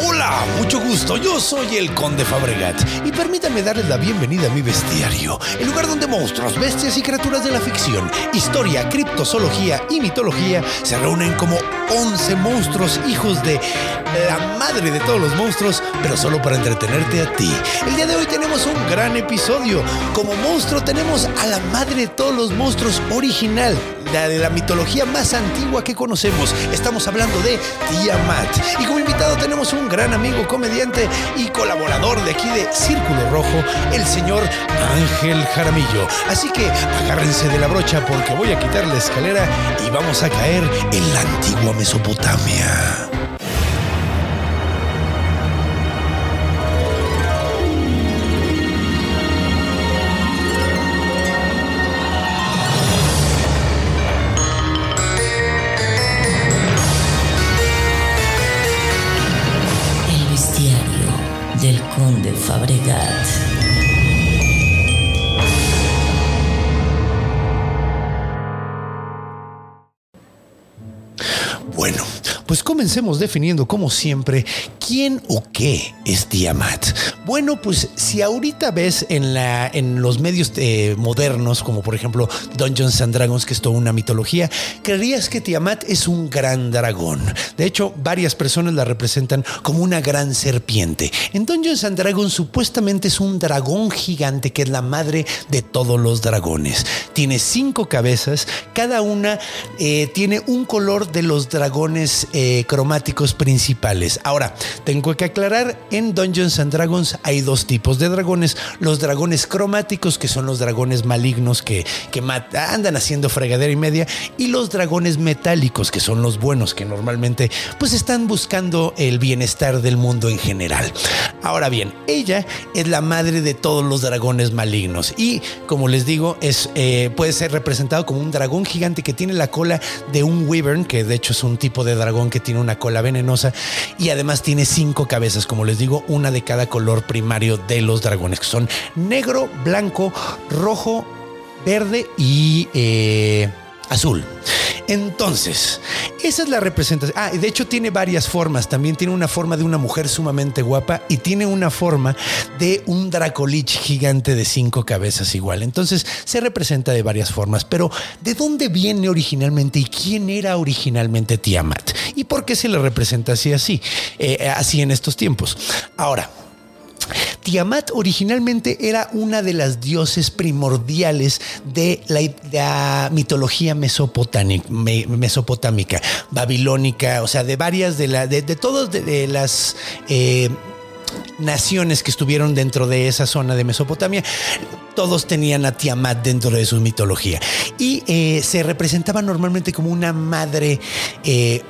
Hola, mucho gusto. Yo soy el Conde Fabregat y permítanme darles la bienvenida a mi bestiario, el lugar donde monstruos, bestias y criaturas de la ficción, historia, criptozoología y mitología se reúnen como 11 monstruos hijos de la madre de todos los monstruos, pero solo para entretenerte a ti. El día de hoy tenemos un gran episodio. Como monstruo tenemos a la madre de todos los monstruos original, de la mitología más antigua que conocemos. Estamos hablando de Tiamat. Y como invitado tenemos un gran amigo, comediante y colaborador de aquí de Círculo Rojo, el señor Ángel Jaramillo. Así que agárrense de la brocha porque voy a quitar la escalera y vamos a caer en la antigua Mesopotamia. Conde pues comencemos definiendo como siempre quién o qué es Tiamat. Bueno, pues si ahorita ves en, la, en los medios eh, modernos, como por ejemplo Dungeons and Dragons, que es toda una mitología, creerías que Tiamat es un gran dragón. De hecho, varias personas la representan como una gran serpiente. En Dungeons and Dragons supuestamente es un dragón gigante que es la madre de todos los dragones. Tiene cinco cabezas, cada una eh, tiene un color de los dragones eh, cromáticos principales. Ahora, tengo que aclarar, en Dungeons and Dragons hay dos tipos de dragones. Los dragones cromáticos, que son los dragones malignos que, que andan haciendo fregadera y media, y los dragones metálicos, que son los buenos, que normalmente pues están buscando el bienestar del mundo en general. Ahora bien, ella es la madre de todos los dragones malignos y, como les digo, es, eh, puede ser representado como un dragón gigante que tiene la cola de un wyvern, que de hecho es un tipo de dragón que tiene una cola venenosa y además tiene cinco cabezas, como les digo, una de cada color primario de los dragones, que son negro, blanco, rojo, verde y eh, azul. Entonces, esa es la representación. Ah, de hecho tiene varias formas. También tiene una forma de una mujer sumamente guapa y tiene una forma de un dracolich gigante de cinco cabezas igual. Entonces, se representa de varias formas. Pero, ¿de dónde viene originalmente y quién era originalmente Tiamat? ¿Y por qué se le representa así, así, eh, así en estos tiempos? Ahora, Tiamat originalmente era una de las dioses primordiales de la, mitología mesopotámica, me- mesopotámica, babilónica, o sea, de varias de, la, de, todas de las eh, naciones que estuvieron dentro de esa zona de Mesopotamia. Todos tenían a Tiamat dentro de su mitología y eh, se representaba normalmente como una madre eh,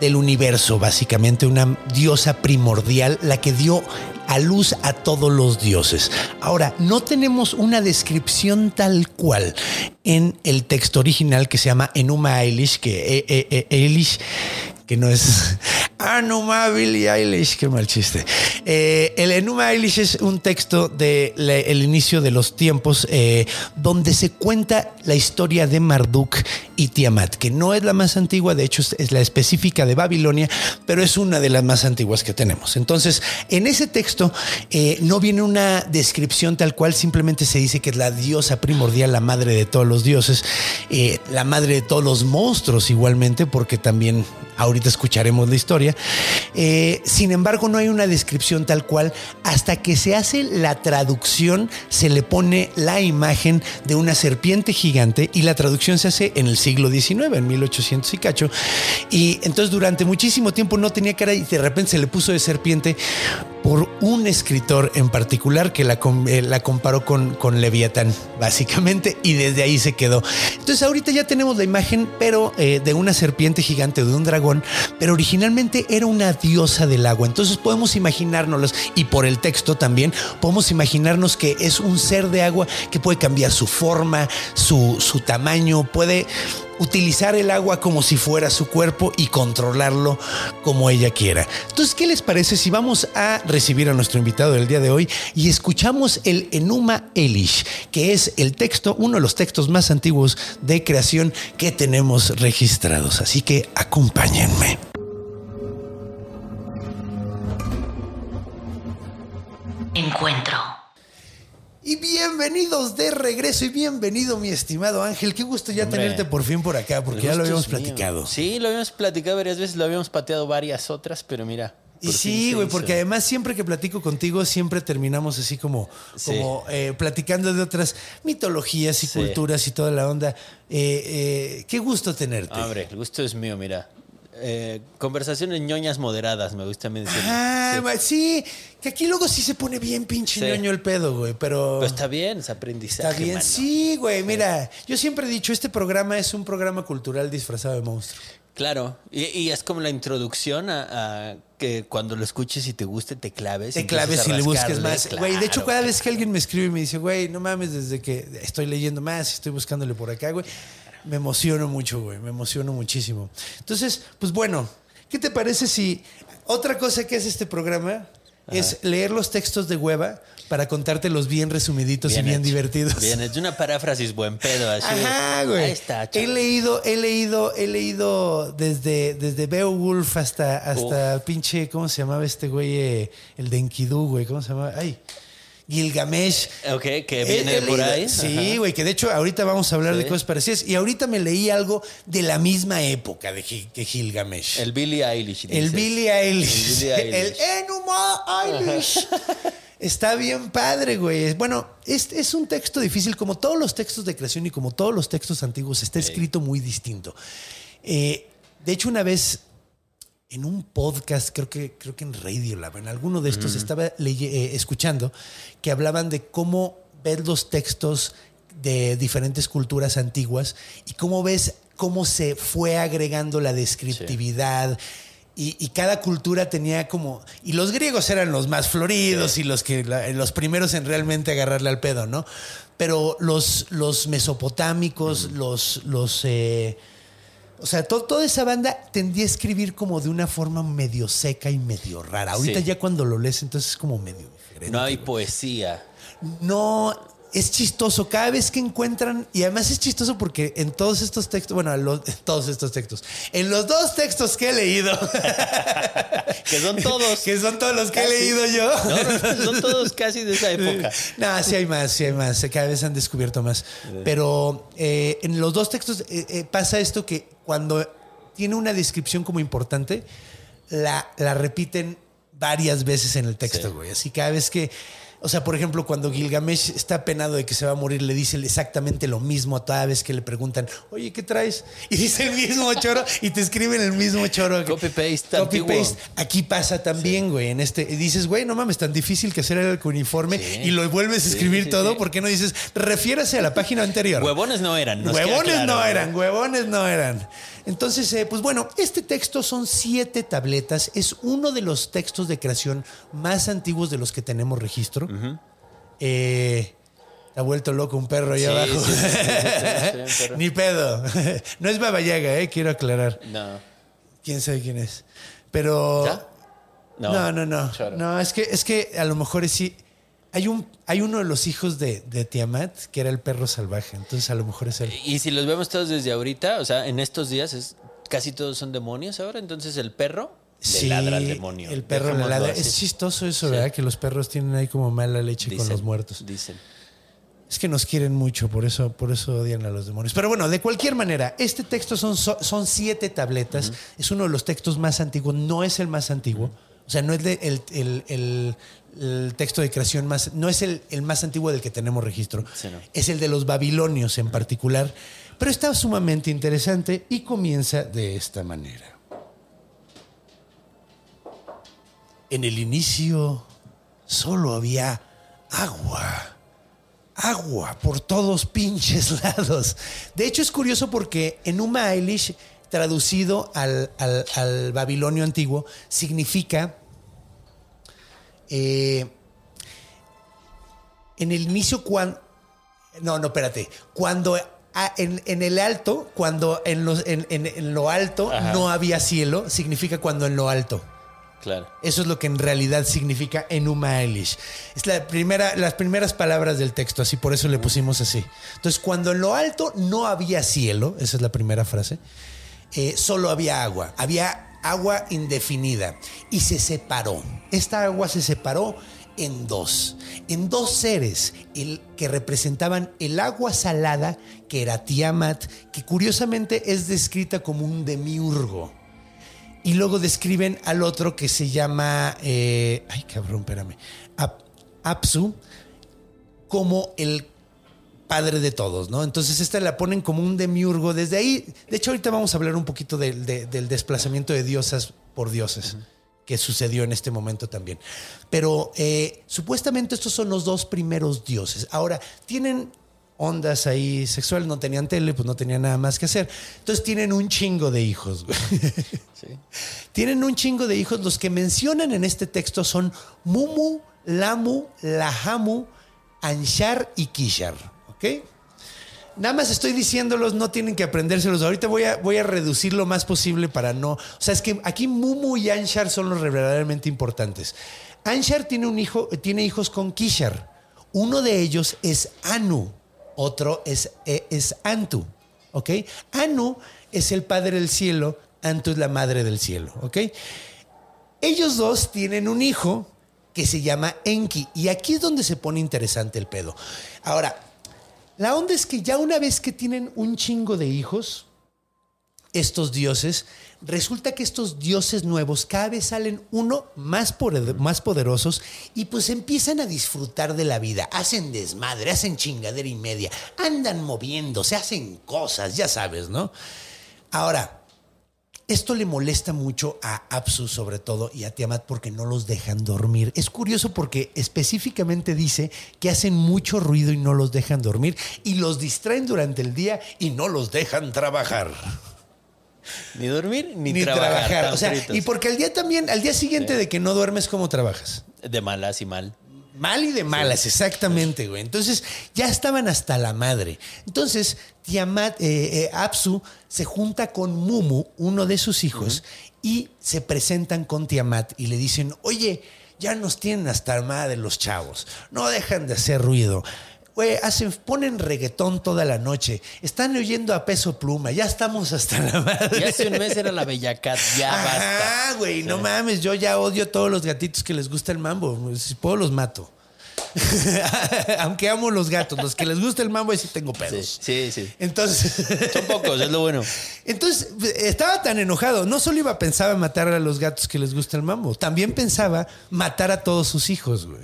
del universo, básicamente una diosa primordial, la que dio a luz a todos los dioses. Ahora, no tenemos una descripción tal cual en el texto original que se llama Enuma Elish, que eh, eh, eh, Elish, que no es Enuma Billie Eilish, qué mal chiste. Eh, el Enuma Elish es un texto del inicio de los tiempos eh, donde se cuenta la historia de Marduk y Tiamat, que no es la más antigua, de hecho es- la específica de Babilonia, pero es una de las más antiguas que tenemos. Entonces, en ese texto eh, no viene una descripción tal cual, simplemente se dice que es la diosa primordial, la madre de todos los dioses, la madre de todos los monstruos igualmente, porque también ahorita escucharemos la historia. Eh, sin embargo, no hay una descripción tal cual. Hasta que se hace la traducción, se le pone la imagen de una serpiente gigante y la traducción se hace en el siglo XIX, en 1800 y cacho. Y entonces durante muchísimo tiempo no tenía cara y de repente se le puso de serpiente por un escritor en particular que la, eh, la comparó con, con Leviatán, básicamente, y desde ahí se quedó. Entonces ahorita ya tenemos la imagen, pero eh, de una serpiente gigante, de un dragón, pero originalmente era una diosa del agua. Entonces podemos imaginárnoslos, y por el texto también, podemos imaginarnos que es un ser de agua que puede cambiar su forma, su, su tamaño, puede utilizar el agua como si fuera su cuerpo y controlarlo como ella quiera. Entonces, ¿qué les parece si vamos a recibir a nuestro invitado del día de hoy y escuchamos el Enuma Elish, que es el texto, uno de los textos más antiguos de creación que tenemos registrados? Así que acompáñenme. Encuentro. Y bienvenidos de regreso y bienvenido mi estimado Ángel. Qué gusto ya Hombre. tenerte por fin por acá, porque ya lo habíamos platicado. Sí, lo habíamos platicado varias veces, lo habíamos pateado varias otras, pero mira. Y por sí, güey, porque además siempre que platico contigo, siempre terminamos así como, Sí. como eh, platicando de otras mitologías y Sí. culturas y toda la onda. Eh, eh, qué gusto tenerte. Hombre, el gusto es mío, mira. Conversaciones ñoñas moderadas, me gusta a mí decirlo. Ah, Sí. sí, que aquí luego sí se pone bien pinche Sí. ñoño el pedo, güey, pero... Pero está bien, es aprendizaje. Está bien, mano. sí, güey. Mira, yo siempre he dicho, este programa es un programa cultural disfrazado de monstruo. Claro, y, y es como la introducción a, a que cuando lo escuches y te guste, te claves. Te claves y le busques más. Güey, de hecho, cada vez que alguien me escribe y me dice, güey, no mames, desde que estoy leyendo más estoy buscándole por acá, güey, me emociono mucho, güey, me emociono muchísimo. Entonces, pues bueno, ¿qué te parece si otra cosa que hace este programa es leer los textos de hueva para contártelos bien resumiditos y bien hecho. divertidos? Bien, es una paráfrasis buen pedo, así. Ajá, güey. Ahí está, He leído, he leído, he leído desde, desde Beowulf hasta, hasta pinche, ¿cómo se llamaba este güey? Eh, el de Enkidu, güey. ¿Cómo se llamaba? Ay. Gilgamesh. Ok, que viene por ahí. Sí, güey, que de hecho ahorita vamos a hablar de cosas parecidas. Y ahorita me leí algo de la misma época de Gil- Gilgamesh. El Billie Eilish. El. Billie Eilish. El Billie Eilish. El Enuma Eilish. Está bien padre, güey. Bueno, es, es un texto difícil, como todos los textos de creación y como todos los textos antiguos, está escrito muy distinto. Eh, de hecho, una vez en un podcast, creo que, creo que en Radio Lab, en alguno de estos, estaba eh, escuchando que hablaban de cómo ver los textos de diferentes culturas antiguas y cómo ves cómo se fue agregando la descriptividad. Y, y cada cultura tenía como. Y los griegos eran los más floridos y los que los primeros en realmente agarrarle al pedo, ¿no? Pero los, los mesopotámicos, los, los eh, o sea, to- toda esa banda tendía a escribir como de una forma medio seca y medio rara. Ahorita Sí. ya cuando lo lees, entonces es como medio diferente. No hay poesía. No, es chistoso. Cada vez que encuentran, y además es chistoso porque en todos estos textos, bueno, en los- en todos estos textos, en los dos textos que he leído, Que son todos. que son todos los que he leído yo. No, son todos casi de esa época. No, sí hay más, sí hay más. Cada vez han descubierto más. Pero eh, en los dos textos eh, eh, pasa esto que cuando tiene una descripción como importante, la, la repiten varias veces en el texto, Sí. güey. Así cada vez que. O sea, por ejemplo, cuando Gilgamesh está penado de que se va a morir, le dice exactamente lo mismo a cada vez que le preguntan, oye, ¿qué traes? Y dice el mismo choro y te escriben el mismo choro. Copy antiguo. paste. Aquí pasa también, güey. En este y dices, güey, no mames, tan difícil que hacer el uniforme Sí. y lo vuelves a escribir sí, todo. ¿Por qué no dices, refiérase a la página anterior? Huevones no eran. huevones claro, no eran, huevones no eran. Entonces, eh, pues bueno, este texto son siete tabletas. Es uno de los textos de creación más antiguos de los que tenemos registro. Eh, ha vuelto loco un perro ahí Sí, abajo. sí, sí, perro. Ni pedo. No es Baba Yaga, eh, quiero aclarar. No. Quién sabe quién es. Pero. ¿Ya? No, no, no. Choro. No, es que, es que a lo mejor es sí. Hay, un, hay uno de los hijos de, de Tiamat que era el perro salvaje. Entonces a lo mejor es él. Y si los vemos todos desde ahorita, o sea, en estos días es, casi todos son demonios ahora, entonces el perro le ladra al demonio. El perro le ladra. así. Es chistoso eso, Sí. ¿verdad? Que los perros tienen ahí como mala leche con los muertos. Dicen. Es que nos quieren mucho, por eso, por eso odian a los demonios. Pero bueno, de cualquier manera, este texto son, so- son siete tabletas. Es uno de los textos más antiguos, no es el más antiguo. O sea, no es de- el, el- el- el texto de creación más, no es el, el más antiguo del que tenemos registro. Sí, no. Es el de los babilonios en particular. Pero está sumamente interesante y comienza de esta manera. En el inicio solo había agua. Agua por todos pinches lados. De hecho, es curioso porque en Uma Eilish, traducido al, al- al babilonio antiguo, significa. Eh, en el inicio, cuando. No, no, espérate. Cuando. en, en el alto, cuando en, los- en- en- en lo alto Ajá. no había cielo, significa cuando en lo alto. Claro. Eso es lo que en realidad significa Enuma Elish. Es la primera, las primeras palabras del texto, así por eso le pusimos así. Entonces, cuando en lo alto no había cielo, esa es la primera frase, eh, solo había agua. Había agua indefinida y se separó. Esta agua se separó en dos, en dos seres el, que representaban el agua salada, que era Tiamat, que curiosamente es descrita como un demiurgo. Y luego describen al otro que se llama. eh, ay, cabrón, espérame. Ap- Apsu, como el padre de todos, ¿no? Entonces, esta la ponen como un demiurgo. Desde ahí. De hecho, ahorita vamos a hablar un poquito del- de- del desplazamiento de diosas por dioses. que sucedió en este momento también. Pero eh, supuestamente estos son los dos primeros dioses. Ahora, tienen ondas ahí sexuales, no tenían tele, pues no tenían nada más que hacer. Entonces tienen un chingo de hijos. güey. Sí. Tienen un chingo de hijos. Los que mencionan en este texto son Mumu, Lamu, Lahamu, Anshar y Kishar. ¿Ok? Nada más estoy diciéndolos, no tienen que aprendérselos. Ahorita voy a, voy a reducir lo más posible para no. O sea, es que aquí Mumu y Anshar son los verdaderamente importantes. Anshar tiene un hijo, tiene hijos con Kishar. Uno de ellos es Anu, otro es, eh, es Antu. ¿Ok? Anu es el padre del cielo, Antu es la madre del cielo. ¿Ok? Ellos dos tienen un hijo que se llama Enki. Y aquí es donde se pone interesante el pedo. Ahora, la onda es que ya una vez que tienen un chingo de hijos, estos dioses, resulta que estos dioses nuevos cada vez salen uno más, más poderosos y pues empiezan a disfrutar de la vida. Hacen desmadre, hacen chingadera y media, andan moviéndose, hacen cosas, ya sabes, ¿no? Ahora, esto le molesta mucho a Apsu sobre todo y a Tiamat porque no los dejan dormir. Es curioso porque específicamente dice que hacen mucho ruido y no los dejan dormir y los distraen durante el día y no los dejan trabajar. Ni dormir ni, Ni trabajar. O sea, y porque al día también, al día siguiente de que no duermes, ¿cómo trabajas? De malas y mal. Mal y de malas, exactamente, güey. Entonces ya estaban hasta la madre. Entonces Tiamat, eh, eh, Apsu se junta con Mumu, uno de sus hijos, y se presentan con Tiamat y le dicen, oye, ya nos tienen hasta la madre los chavos, no dejan de hacer ruido. Güey, hacen, ponen reggaetón toda la noche. Están oyendo a peso pluma. Ya estamos hasta la madre. Y hace un mes era la Bellacat. Ya basta. Ah, güey, no mames, yo ya odio a todos los gatitos que les gusta el mambo. Si puedo, los mato. Aunque amo los gatos, los que les gusta el mambo, ahí sí tengo Sí, pedos. sí, sí. Entonces, Son pocos, es lo bueno. entonces estaba tan enojado. No solo iba a pensar en matar a los gatos que les gusta el mambo, también pensaba matar a todos sus hijos, güey.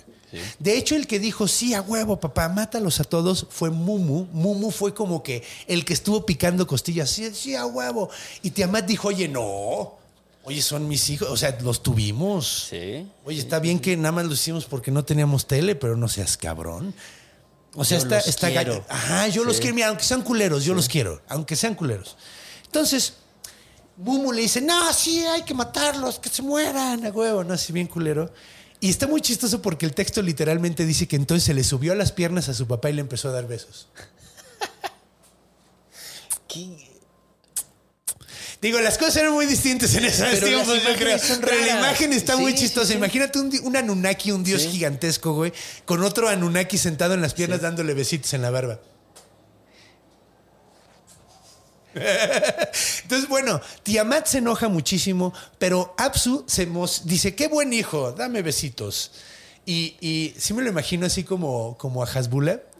De hecho, el que dijo, sí, a huevo, papá, mátalos a todos, fue Mumu. Mumu fue como que el que estuvo picando costillas, sí, sí, a huevo. Y Tiamat dijo, oye, no. Oye, son mis hijos, o sea, los tuvimos. Sí. Oye, está bien que nada más lo hicimos porque no teníamos tele, pero no seas cabrón. O sea, Yo está, los está quiero. Ajá, yo los quiero, mira, aunque sean culeros, yo los quiero, aunque sean culeros. Entonces, Mumu le dice, no, sí, hay que matarlos, que se mueran, a huevo, no, así bien culero. Y está muy chistoso porque el texto literalmente dice que entonces se le subió a las piernas a su papá y le empezó a dar besos. Digo, las cosas eran muy distintas en esos Pero las tiempos, yo creo. imágenes son Pero la imagen está Sí, muy chistosa. sí. Imagínate un, un Anunnaki, un dios gigantesco, güey, con otro Anunnaki sentado en las piernas dándole besitos en la barba. Entonces, bueno, Tiamat se enoja muchísimo, pero Apsu se dice, qué buen hijo, dame besitos. Y, y sí me lo imagino así como, como a Hasbula.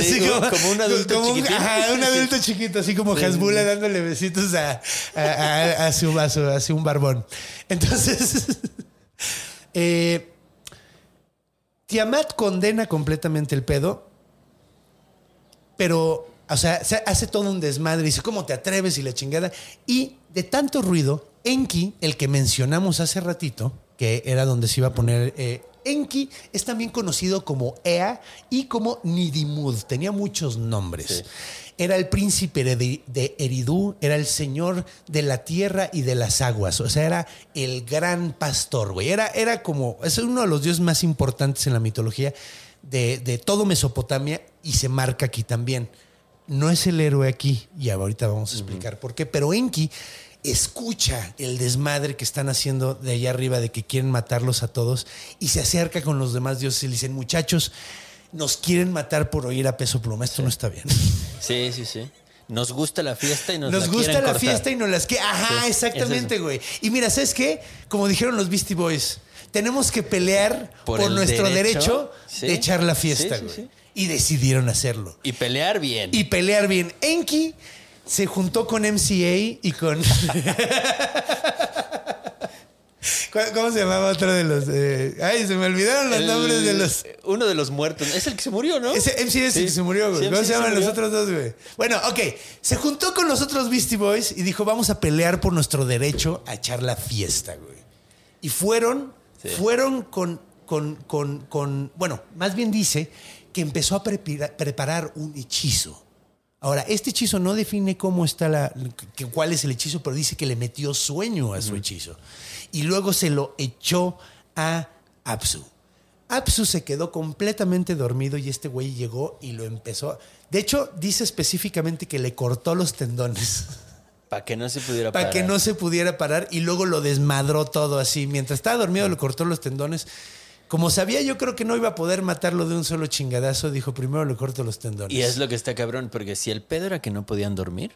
Sí, como- como un adulto como un- chiquitín. ajá, un adulto chiquito, así como Hasbula dándole besitos a, a, a- a su, a, su, a su un barbón. Entonces, eh, Tiamat condena completamente el pedo, pero, o sea, se hace todo un desmadre. Dice, ¿cómo te atreves? Y la chingada. Y de tanto ruido, Enki, el que mencionamos hace ratito, que era donde se iba a poner eh, Enki es también conocido como Ea y como Nidimud. Tenía muchos nombres. Era el príncipe de, de Eridú, era el señor de la tierra y de las aguas. O sea, era el gran pastor, güey. Era, era como, es uno de los dioses más importantes en la mitología de, de todo Mesopotamia y se marca aquí también. No es el héroe aquí, y ahorita vamos a explicar por qué, pero Enki escucha el desmadre que están haciendo de allá arriba de que quieren matarlos a todos y se acerca con los demás dioses y le dicen, muchachos, nos quieren matar por oír a peso pluma, esto no está bien. Sí, sí, sí. Nos gusta la fiesta y nos, Nos la gusta quieren la cortar. fiesta y nos las que. Ajá, Sí, exactamente, es güey. Y mira, ¿sabes qué? Como dijeron los Beastie Boys, tenemos que pelear por, nuestro derecho, derecho, sí. de echar la fiesta, Sí, sí, güey. Y decidieron hacerlo. Y pelear bien. Y pelear bien. Enki se juntó con MCA y con. ¿Cuál- ¿Cómo se llamaba otro de los.? eh? Ay, se me olvidaron los El- nombres de los. Uno de los muertos. Es el que se murió, ¿no? Ese MC es el que se murió, güey. Sí, ¿Cómo se llaman los otros dos, güey? Bueno, ok. Se juntó con los otros Beastie Boys y dijo, vamos a pelear por nuestro derecho a echar la fiesta, güey. Y fueron, Sí. fueron con, con, con, con- bueno, más bien dice que empezó a prepara- preparar un hechizo. Ahora, este hechizo no define cómo está la, que- cuál es el hechizo, pero dice que le metió sueño a su hechizo. Y luego se lo echó a Apsu. Apsu se quedó completamente dormido y este güey llegó y lo empezó. De hecho, dice específicamente que le cortó los tendones Para que no se pudiera para parar. que no se pudiera parar y luego lo desmadró todo así. Mientras estaba dormido, le cortó los tendones. Como sabía, yo creo que no iba a poder matarlo de un solo chingadazo, dijo primero le corto los tendones. Y es lo que está cabrón, porque si el pedo era que no podían dormir,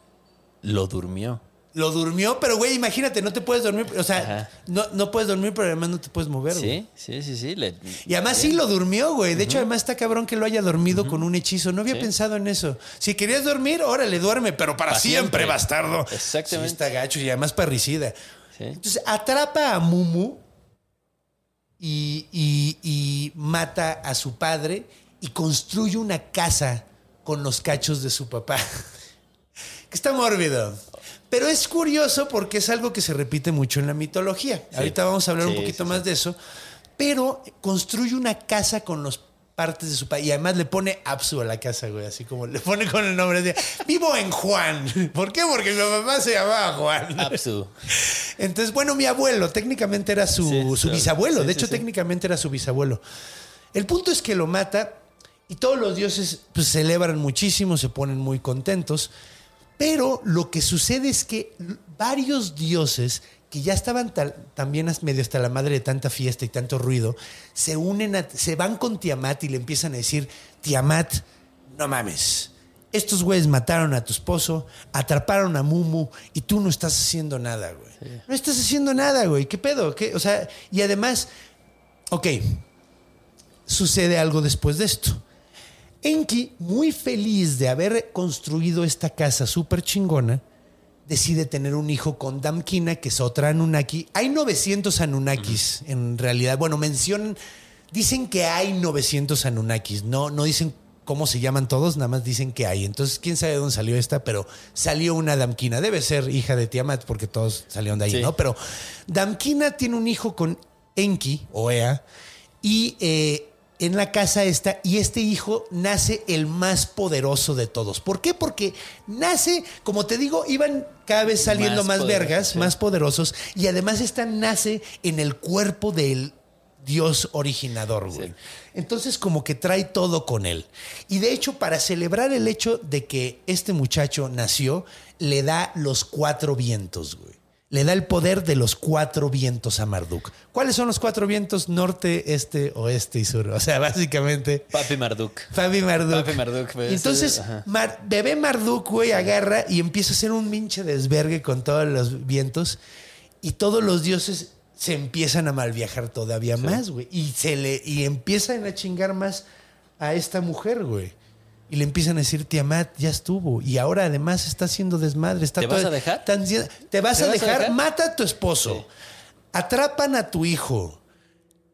lo durmió. Lo durmió, pero güey, imagínate, no te puedes dormir. O sea, no, no puedes dormir, pero además no te puedes mover. güey. Sí, sí, sí, sí. le- Y además sí lo durmió, güey. De hecho, además está cabrón que lo haya dormido con un hechizo. No había Sí. pensado en eso. Si querías dormir, órale, duerme, pero para Pa' siempre, siempre. bastardo. Exactamente. Sí, está gacho y además parricida. Sí. Entonces atrapa a Mumu y, y- y mata a su padre y construye una casa con los cachos de su papá. que está mórbido. Pero es curioso porque es algo que se repite mucho en la mitología. Ahorita vamos a hablar un poquito sí, más de eso. Pero construye una casa con los partes de su padre. Y además le pone Apsu a la casa, güey. Así como le pone con el nombre de... Vivo en Juan. ¿Por qué? Porque mi papá se llamaba Juan. Apsu. Entonces, bueno, mi abuelo técnicamente era su, Sí, su sí, bisabuelo. sí, de hecho, sí. técnicamente era su bisabuelo. El punto es que lo mata y todos los dioses pues, celebran muchísimo, se ponen muy contentos. Pero lo que sucede es que varios dioses que ya estaban tal- también medio hasta la madre de tanta fiesta y tanto ruido, se unen, a- se van con Tiamat y le empiezan a decir, Tiamat, no mames, estos güeyes mataron a tu esposo, atraparon a Mumu y tú no estás haciendo nada, güey. No estás haciendo nada, güey. ¿Qué pedo? ¿Qué? O sea, y además, ok, sucede algo después de esto. Enki, muy feliz de haber construido esta casa súper chingona, decide tener un hijo con Damkina, que es otra Anunnaki. Hay 900 Anunnakis, en realidad. Bueno, mencionan, dicen que hay 900 Anunnakis, no, no dicen cómo se llaman todos, nada más dicen que hay. Entonces, quién sabe de dónde salió esta, pero salió una Damkina. Debe ser hija de Tiamat, porque todos salieron de ahí, Sí. ¿no? Pero Damkina tiene un hijo con Enki, o Ea, y eh, en la casa esta, y este hijo nace el más poderoso de todos. ¿Por qué? Porque nace, como te digo, iban cada vez saliendo más, Más poderoso, vergas, sí. más poderosos, y además esta nace en el cuerpo del Dios originador, güey. Sí. Entonces como que trae todo con él. Y de hecho, para celebrar el hecho de que este muchacho nació, le da los cuatro vientos, güey. Le da el poder de los cuatro vientos a Marduk. ¿Cuáles son los cuatro vientos? Norte, este, oeste y sur. O sea, básicamente... Papi Marduk. Fabi Marduk. Papi Marduk, pues, entonces. Mar- bebé Marduk, güey, agarra y empieza a hacer un minche desvergue con todos los vientos. Y todos los dioses se empiezan a malviajar todavía más, güey. Y, se le, y empiezan a chingar más a esta mujer, güey. Y le empiezan a decir, Tiamat, ya estuvo. Y ahora además está haciendo desmadre. Está ¿Te vas a dejar? tan- ¿Te vas, ¿Te a, vas a dejar? dejar? Mata a tu esposo. Atrapan a tu hijo.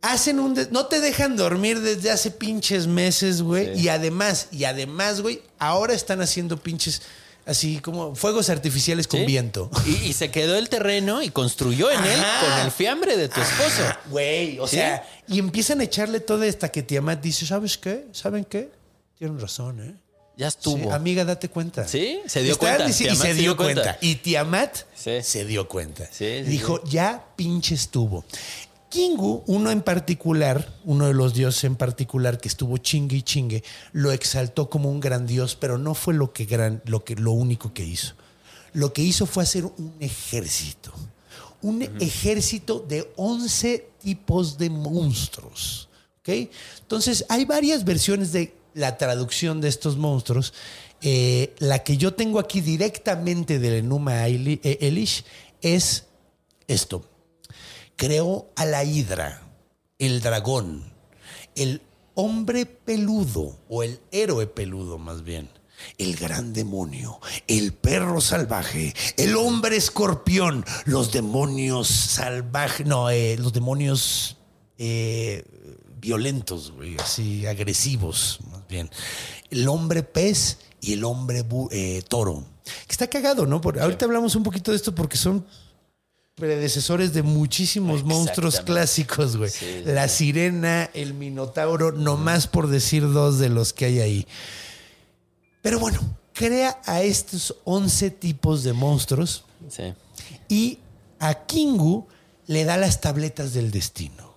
Hacen un... no te dejan dormir desde hace pinches meses, güey. Sí. Y además, y además, güey, ahora están haciendo pinches Así como fuegos artificiales con ¿Sí? viento. Y, y se quedó el terreno y construyó en él con el fiambre de tu esposo. Güey, o sea, y empiezan a echarle todo esta que Tiamat dice, ¿sabes qué? ¿Saben qué? Tienen razón, ¿eh? Ya Sí, estuvo. amiga, date cuenta. Sí, se dio cuenta. y Tiamat se se dio cuenta. cuenta. Y Tiamat Sí. se dio cuenta. Sí, Dijo, ya pinche estuvo. Kingu, uno en particular, uno de los dioses en particular que estuvo chingue y chingue, lo exaltó como un gran dios, pero no fue lo que gran, lo que lo único que hizo. Lo que hizo fue hacer un ejército. Un ejército de 11 tipos de monstruos. ¿ok? Entonces, hay varias versiones de la traducción de estos monstruos. Eh, la que yo tengo aquí directamente del Enuma eh, Elish es esto. Creó a la hidra, el dragón, el hombre peludo o el héroe peludo más bien, el gran demonio, el perro salvaje, el hombre escorpión, los demonios salvajes, no, eh, los demonios eh, violentos, güey, así agresivos, más bien, el hombre pez y el hombre eh, toro. Que está cagado, ¿no? Por- ahorita hablamos un poquito de esto porque son predecesores de muchísimos monstruos clásicos, güey. Sí, sí, La sirena, el minotauro, nomás por decir dos de los que hay ahí. Pero bueno, crea a estos 11 tipos de monstruos Sí. y a Kingu le da las tabletas del destino.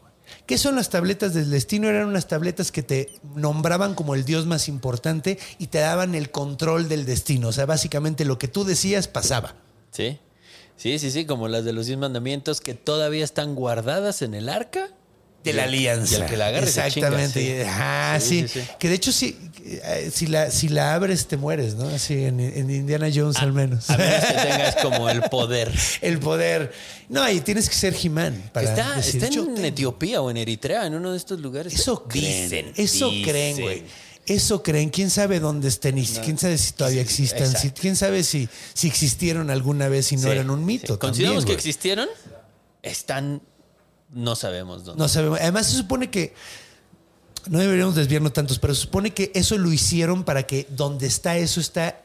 ¿Qué son las tabletas del destino? Eran unas tabletas que te nombraban como el dios más importante y te daban el control del destino. O sea, básicamente lo que tú decías pasaba. Sí. Sí, sí, sí, como las de los diez mandamientos que todavía están guardadas en el arca. De la alianza. Y el que la agarre se chinga, Exactamente. sí. Ah, sí, Sí, sí, sí. Que de hecho, sí, eh, si, la, si la abres, te mueres, ¿no? Así en, en Indiana Jones al menos. Ah, A menos que tengas como el poder. el poder. No, y tienes que ser para está decir, está "Yo en tengo". Etiopía o en Eritrea, en uno de estos lugares. Eso creen. Dicen, eso dicen. creen, güey. Eso creen. ¿Quién sabe dónde estén? Y quién sabe si todavía existan. Si-. ¿Quién sabe si, si existieron alguna vez y no eran un mito? Consideramos que existieron, están, no sabemos dónde. No sabemos. Además, se supone que. No deberíamos desviarnos tantos, pero se supone que eso lo hicieron para que donde está eso está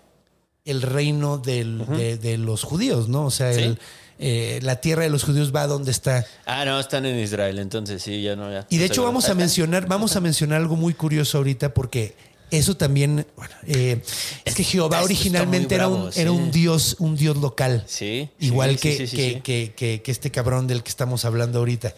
el reino del- de, de los judíos, ¿no? O sea, Sí. el, eh, la tierra de los judíos va donde está. Ah, no, están en Israel, entonces sí, ya no, ya. Y de no hecho vamos a mencionar, vamos a mencionar algo muy curioso ahorita porque eso también, bueno, eh, es que Jehová originalmente era un, sí. era un dios, un dios local. Sí, Igual sí, que, sí, que, que- que- que este cabrón del que estamos hablando ahorita.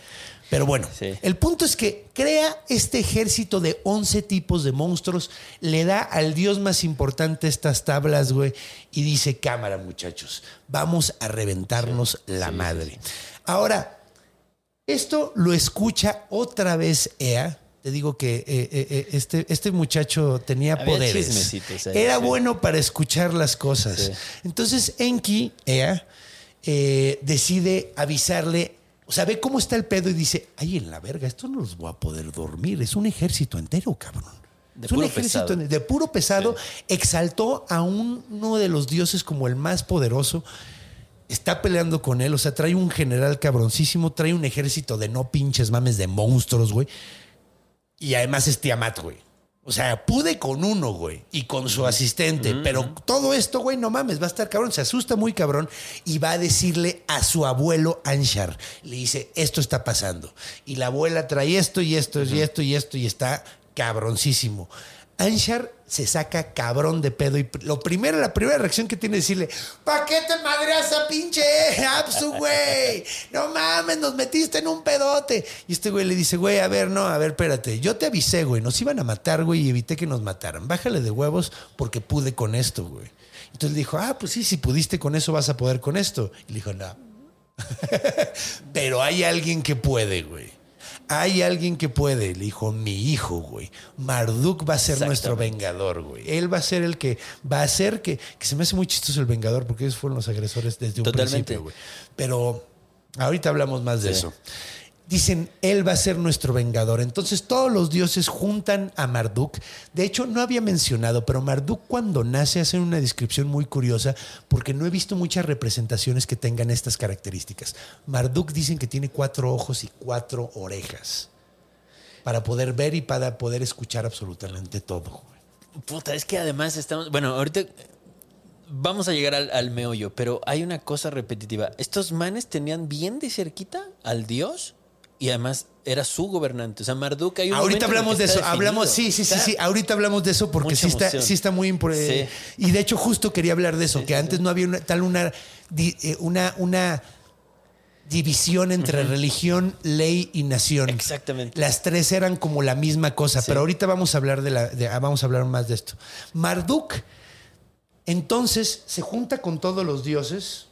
Pero bueno, el punto es que crea este ejército de 11 tipos de monstruos, le da al dios más importante estas tablas, güey, y dice, cámara muchachos, vamos a reventarnos la madre. Ahora, esto lo escucha otra vez Ea. Te digo que eh, eh, eh, este, este muchacho tenía Había poderes. ahí, Era sí. bueno para escuchar las cosas. Sí. Entonces Enki, Ea, eh, decide avisarle. O sea, ve cómo está el pedo y dice, ay, en la verga, esto no los voy a poder dormir. Es un ejército entero, cabrón. De es un ejército pesado. de puro pesado. Exaltó a un- uno de los dioses como el más poderoso está peleando con él, o sea, trae un general cabroncísimo, trae un ejército de no pinches mames de monstruos, güey. Y además es Tiamat, güey. O sea, pude con uno, güey, y con su asistente, pero todo esto, güey, no mames, va a estar cabrón, se asusta muy cabrón y va a decirle a su abuelo Anshar, le dice, esto está pasando. Y la abuela trae esto y esto y esto y esto y está cabroncísimo. Anshar se saca cabrón de pedo y lo primero, la primera reacción que tiene es decirle, ¿pa' qué te madreas a pinche Apsu, güey? No mames, nos metiste en un pedote. Y este güey le dice, güey, a ver, no, a ver, espérate, yo te avisé, güey, nos iban a matar, güey, y evité que nos mataran. Bájale de huevos porque pude con esto, güey. Entonces le dijo, ah, pues sí, si pudiste con eso, vas a poder con esto. Y le dijo, no. Pero hay alguien que puede, güey. Hay alguien que puede, le dijo mi hijo, güey. Marduk va a ser nuestro vengador, güey. Él va a ser el que va a hacer que, que se me hace muy chistoso el vengador porque ellos fueron los agresores desde un Totalmente. principio, güey. Pero ahorita hablamos más de eso. Dicen, él va a ser nuestro vengador. Entonces todos los dioses juntan a Marduk. De hecho, no había mencionado, pero Marduk cuando nace hace una descripción muy curiosa porque no he visto muchas representaciones que tengan estas características. Marduk dicen que tiene cuatro ojos y cuatro orejas para poder ver y para poder escuchar absolutamente todo. Puta, es que además estamos. Bueno, ahorita vamos a llegar al, al meollo, pero hay una cosa repetitiva. Estos manes tenían bien de cerquita al dios y además era su gobernante. O sea, Marduk hay un Ahorita hablamos de eso, hablamos, sí, sí, sí, sí, ahorita hablamos de eso porque Mucha sí está, sí está muy importante. Sí. Y de hecho justo quería hablar de eso, que antes no había una, tal una, eh, una, una división entre religión, ley y nación. Exactamente. Las tres eran como la misma cosa, pero ahorita vamos a hablar de la, de- ah, vamos a hablar más de esto. Marduk, entonces se junta con todos los dioses.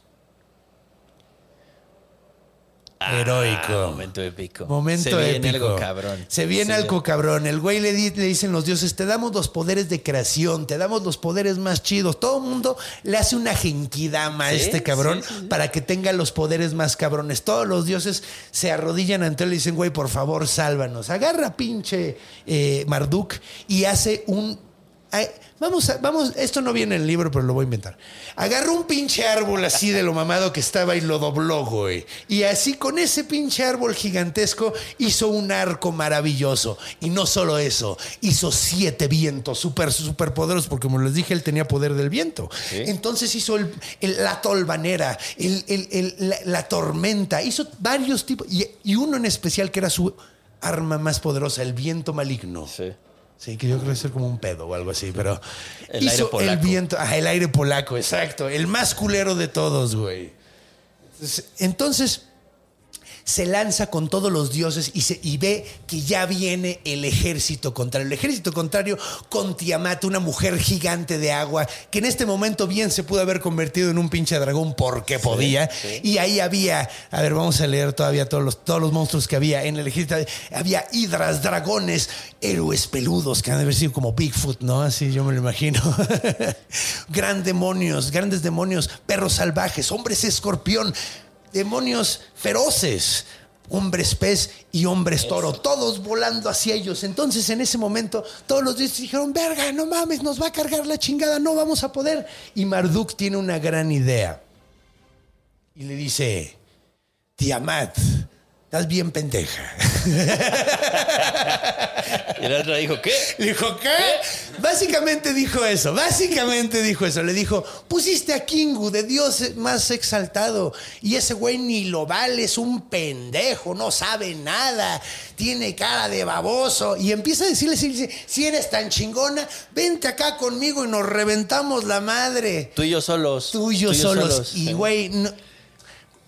Heroico. Ah, momento épico. Momento Se viene épico. algo cabrón. Se viene algo cabrón. El güey le, di- le dicen los dioses, te damos los poderes de creación, te damos los poderes más chidos. Todo el mundo le hace una genkidama a Sí, este cabrón sí, sí, sí. para que tenga los poderes más cabrones. Todos los dioses se arrodillan ante él y le dicen, güey, por favor, sálvanos. Agarra pinche eh, Marduk y hace un... Vamos, a, vamos, esto no viene en el libro, pero lo voy a inventar. Agarró un pinche árbol así de lo mamado que estaba y lo dobló, güey. Y así con ese pinche árbol gigantesco hizo un arco maravilloso. Y no solo eso, hizo siete vientos súper, súper poderosos, porque como les dije, él tenía poder del viento. Entonces hizo el- el- la tolvanera, el- la tormenta, hizo varios tipos, y, y uno en especial que era su arma más poderosa, el viento maligno. Sí. Sí, que yo creo que es como un pedo o algo así, pero El aire hizo el polaco. viento, ah, el aire polaco, exacto, el más culero de todos, güey. Entonces, entonces, se lanza con todos los dioses y, se, y ve que ya viene el ejército contrario. El ejército contrario con Tiamat, una mujer gigante de agua, que en este momento bien se pudo haber convertido en un pinche dragón porque podía. Y ahí había, a ver, vamos a leer todavía todos los, todos los monstruos que había en el ejército. Había hidras, dragones, héroes peludos, que han de haber sido como Bigfoot, ¿no? Así yo me lo imagino. Gran demonios, grandes demonios, perros salvajes, hombres escorpión, demonios feroces, hombres pez y hombres toro, todos volando hacia ellos. Entonces en ese momento todos los dioses dijeron, verga, no mames, nos va a cargar la chingada, no vamos a poder. Y Marduk tiene una gran idea. Y le dice, Tiamat, estás bien pendeja. Y la otra dijo, ¿qué? Le dijo, ¿qué? Básicamente dijo eso, básicamente dijo eso. Le dijo, pusiste a Kingu de Dios más exaltado y ese güey ni lo vale, es un pendejo, no sabe nada, tiene cara de baboso. Y empieza a decirle, si eres tan chingona, vente acá conmigo y nos reventamos la madre. Tú y yo solos. Tú y yo solos. Y güey, no-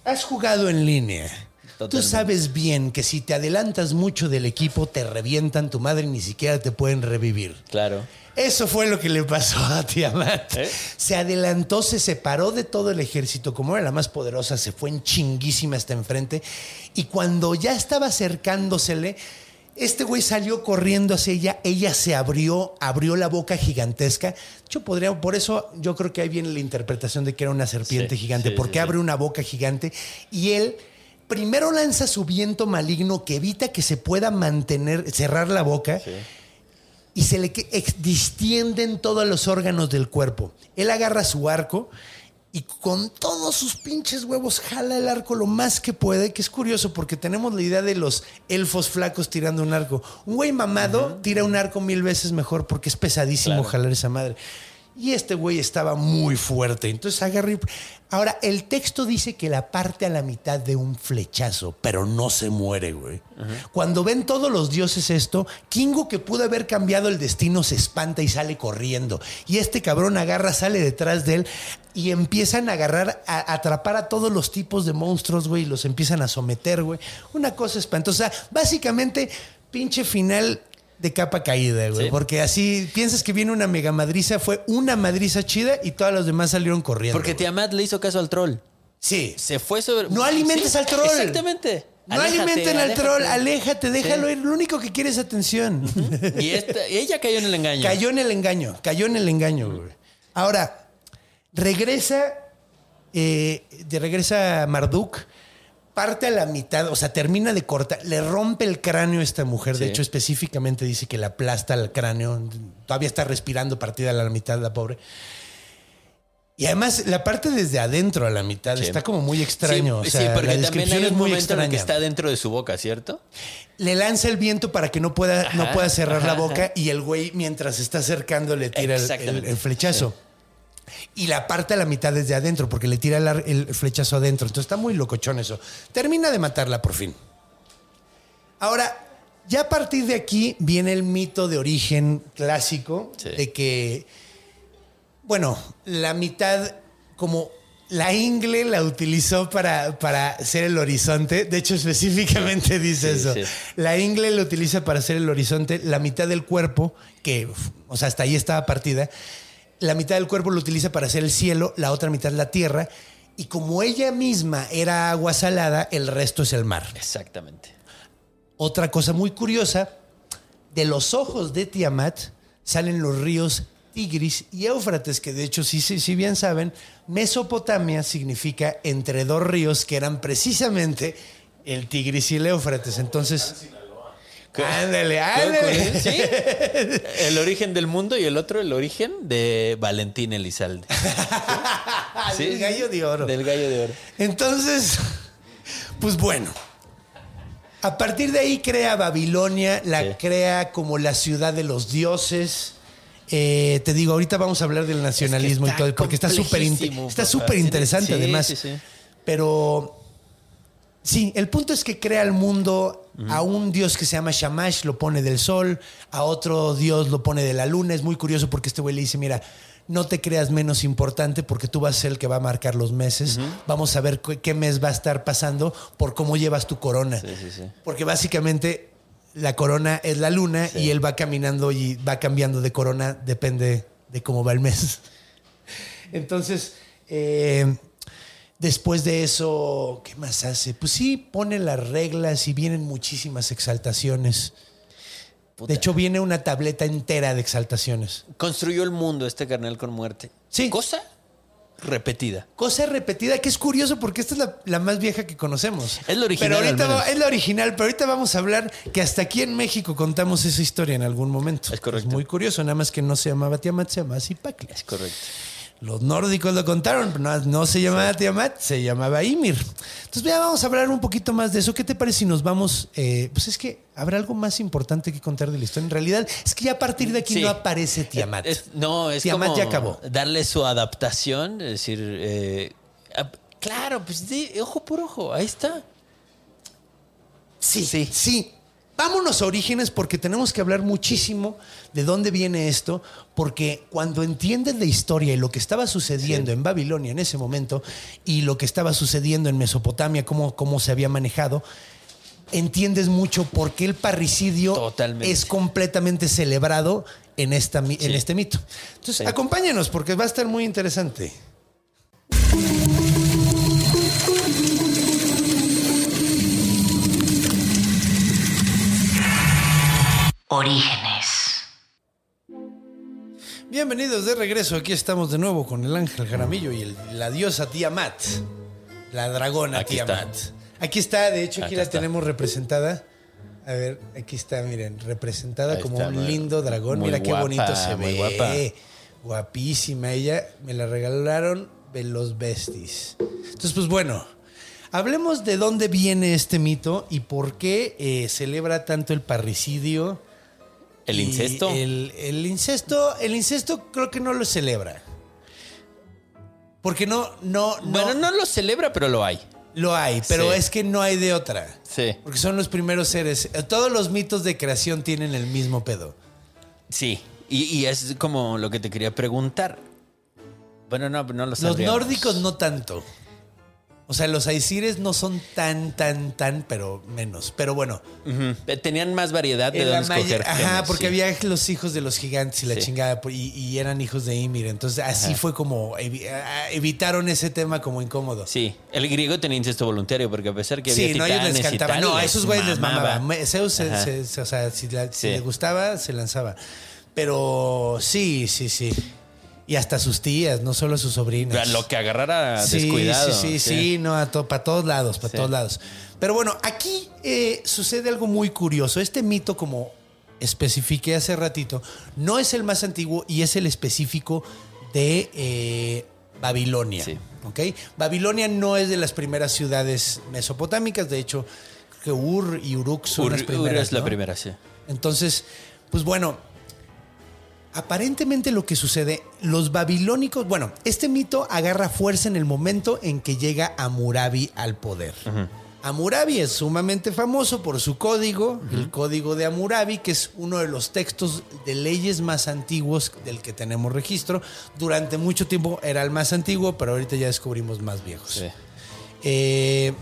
has jugado en línea. Tú sabes bien que si te adelantas mucho del equipo, te revientan tu madre y ni siquiera te pueden revivir. Claro. Eso fue lo que le pasó a Tiamat. ¿Eh? Se adelantó, se separó de todo el ejército, como era la más poderosa, se fue en chinguísima hasta enfrente. Y cuando ya estaba acercándosele, este güey salió corriendo hacia ella, ella se abrió, abrió la boca gigantesca. Yo podría, por eso yo creo que ahí viene la interpretación de que era una serpiente Sí, gigante, sí, porque sí. abre una boca gigante y él primero lanza su viento maligno que evita que se pueda mantener, cerrar la boca y se le distienden todos los órganos del cuerpo. Él agarra su arco y con todos sus pinches huevos jala el arco lo más que puede, que es curioso porque tenemos la idea de los elfos flacos tirando un arco. Un güey mamado tira un arco mil veces mejor porque es pesadísimo Claro. jalar esa madre. Y este güey estaba muy fuerte. Entonces agarra y... Ahora, el texto dice que la parte a la mitad de un flechazo, pero no se muere, güey. Cuando ven todos los dioses esto, Kingo, que pudo haber cambiado el destino, se espanta y sale corriendo. Y este cabrón agarra, sale detrás de él y empiezan a agarrar, a atrapar a todos los tipos de monstruos, güey, y los empiezan a someter, güey. Una cosa espantosa. Básicamente, pinche final de capa caída, güey. Sí. Porque así piensas que viene una mega madriza, fue una madriza chida y todos los demás salieron corriendo. Porque güey. Tiamat le hizo caso al troll. Sí. Se fue sobre. No alimentes al troll. Exactamente. No Aléjate, alimenten al troll, aléjate. déjalo Sí. ir. Lo único que quiere es atención. Y esta- y ella cayó en el engaño. Cayó en el engaño, cayó en el engaño, güey. Ahora, regresa, eh, de regresa Marduk, parte a la mitad, o sea, termina de cortar, le rompe el cráneo a esta mujer. De hecho, específicamente dice que le aplasta el cráneo. Todavía está respirando partida a la mitad, la pobre. Y además, la parte desde adentro a la mitad Sí. está como muy extraño. Sí, o sea, sí, porque la también descripción es muy el que extraña. está dentro de su boca, ¿cierto? Le lanza el viento para que no pueda, no pueda cerrar la boca ajá. y el güey, mientras se está acercando, le tira el, el- Exactamente. el flechazo. Y la parte a la mitad desde adentro, porque le tira la- el flechazo adentro. Entonces está muy locochón eso. Termina de matarla por fin. Ahora, ya a partir de aquí viene el mito de origen clásico Sí. de que, bueno, la mitad, como la ingle la utilizó para, para ser el horizonte, de hecho específicamente dice Sí, eso, sí. la ingle lo utiliza para hacer el horizonte, la mitad del cuerpo, que, o sea, hasta ahí estaba partida, la mitad del cuerpo lo utiliza para hacer el cielo, la otra mitad la tierra, y como ella misma era agua salada, el resto es el mar. Exactamente. Otra cosa muy curiosa, de los ojos de Tiamat salen los ríos Tigris y Éufrates, que de hecho, si, si, si bien saben, Mesopotamia significa entre dos ríos que eran precisamente el Tigris y el Éufrates. Entonces, ándale, ándale. Sí. El origen del mundo y el otro, el origen de Valentín Elizalde. Sí, El gallo de oro. Del gallo de oro. Entonces, pues bueno. A partir de ahí crea Babilonia, la Sí. crea como la ciudad de los dioses. Eh, te digo, ahorita vamos a hablar del nacionalismo y todo, porque está súper está súper interesante Sí, además. sí, sí. Pero sí, el punto es que crea el mundo a un dios que se llama Shamash, lo pone del sol, a otro dios lo pone de la luna. Es muy curioso porque este güey le dice, mira, no te creas menos importante porque tú vas a ser el que va a marcar los meses. Vamos a ver qué, qué mes va a estar pasando por cómo llevas tu corona. Sí, sí, sí. Porque básicamente la corona es la luna y él va caminando y va cambiando de corona, depende de cómo va el mes. Entonces, eh, después de eso, ¿qué más hace? Pues sí, pone las reglas y vienen muchísimas exaltaciones. Puta. De hecho, viene una tableta entera de exaltaciones. Construyó el mundo este carnal con muerte. Sí. Cosa repetida. Cosa repetida que es curioso porque esta es la, la más vieja que conocemos. Es la original, Pero ahorita va- es la original, pero ahorita vamos a hablar que hasta aquí en México contamos esa historia en algún momento. Es correcto. muy curioso, nada más que no se llamaba Tiamat, se llamaba Zipacli. Es correcto. Los nórdicos lo contaron, pero no, no se llamaba Tiamat, se llamaba Ymir. Entonces, ya vamos a hablar un poquito más de eso. ¿Qué te parece si nos vamos? eh, pues es que habrá algo más importante que contar de la historia. En realidad, es que ya a partir de aquí Sí. no aparece Tiamat. Es- no, es Tiamat como ya acabó. darle su adaptación, es decir, eh, claro, pues de ojo por ojo, ahí está. Sí, Sí. sí. Vámonos a orígenes porque tenemos que hablar muchísimo de dónde viene esto, porque cuando entiendes la historia y lo que estaba sucediendo en Babilonia en ese momento y lo que estaba sucediendo en Mesopotamia, cómo, cómo se había manejado, entiendes mucho por qué el parricidio Totalmente. es completamente celebrado en, esta, en Sí. este mito. Entonces, Sí. acompáñanos porque va a estar muy interesante. Orígenes. Bienvenidos de regreso. Aquí estamos de nuevo con el ángel Jaramillo y el- la diosa Tiamat. La dragona Aquí Tiamat. Aquí está, de hecho, aquí Aquí la está. tenemos representada. A ver, aquí está, miren, representada Ahí como está, un muy- lindo dragón. Mira qué guapa, bonito se muy ve. guapa. Guapísima ella. Me la regalaron de los besties. Entonces, pues bueno, hablemos de dónde viene este mito y por qué eh, celebra tanto el parricidio. El incesto. El, el incesto, el incesto creo que no lo celebra. Porque no, no, no. bueno, no lo celebra, pero lo hay. Lo hay, pero Sí. es que no hay de otra. Sí. Porque son los primeros seres. Todos los mitos de creación tienen el mismo pedo. Sí. Y, y es como lo que te quería preguntar. Bueno, no, no lo Los sabríamos. nórdicos no tanto. O sea, los aisires no son tan, tan, tan, pero menos. Pero bueno. Eh, Tenían más variedad de dónde escoger. ajá, genes, porque sí. había los hijos de los gigantes y la Sí. chingada, y, y eran hijos de Ymir. Entonces, así fue como evi- evitaron ese tema como incómodo. Sí, el griego tenía incesto voluntario porque a pesar que había Sí, no, a ellos les titanes y cantaba. tal, No, a esos güeyes les mamaba. Zeus, se- se- se- o sea, si, la- si le gustaba, se lanzaba. Pero sí, sí, sí. Y hasta sus tías, no solo sus sobrinas. Lo que agarrara Sí, descuidado. Sí, sí, sí, no, para todos lados, para Sí. todos lados. Pero bueno, aquí eh, sucede algo muy curioso. Este mito, como especifiqué hace ratito, no es el más antiguo y es el específico de eh, Babilonia. Sí. ¿ok? Babilonia no es de las primeras ciudades mesopotámicas, de hecho, que Ur y Uruk son Ur, las Ur primeras. es la primera, sí. Entonces, pues bueno, Aparentemente lo que sucede, los babilónicos, bueno, este mito agarra fuerza en el momento en que llega Amurabi al poder. Amurabi es sumamente famoso por su código, el código de Amurabi, que es uno de los textos de leyes más antiguos del que tenemos registro. Durante mucho tiempo era el más antiguo, pero ahorita ya descubrimos más viejos. Sí. Eh,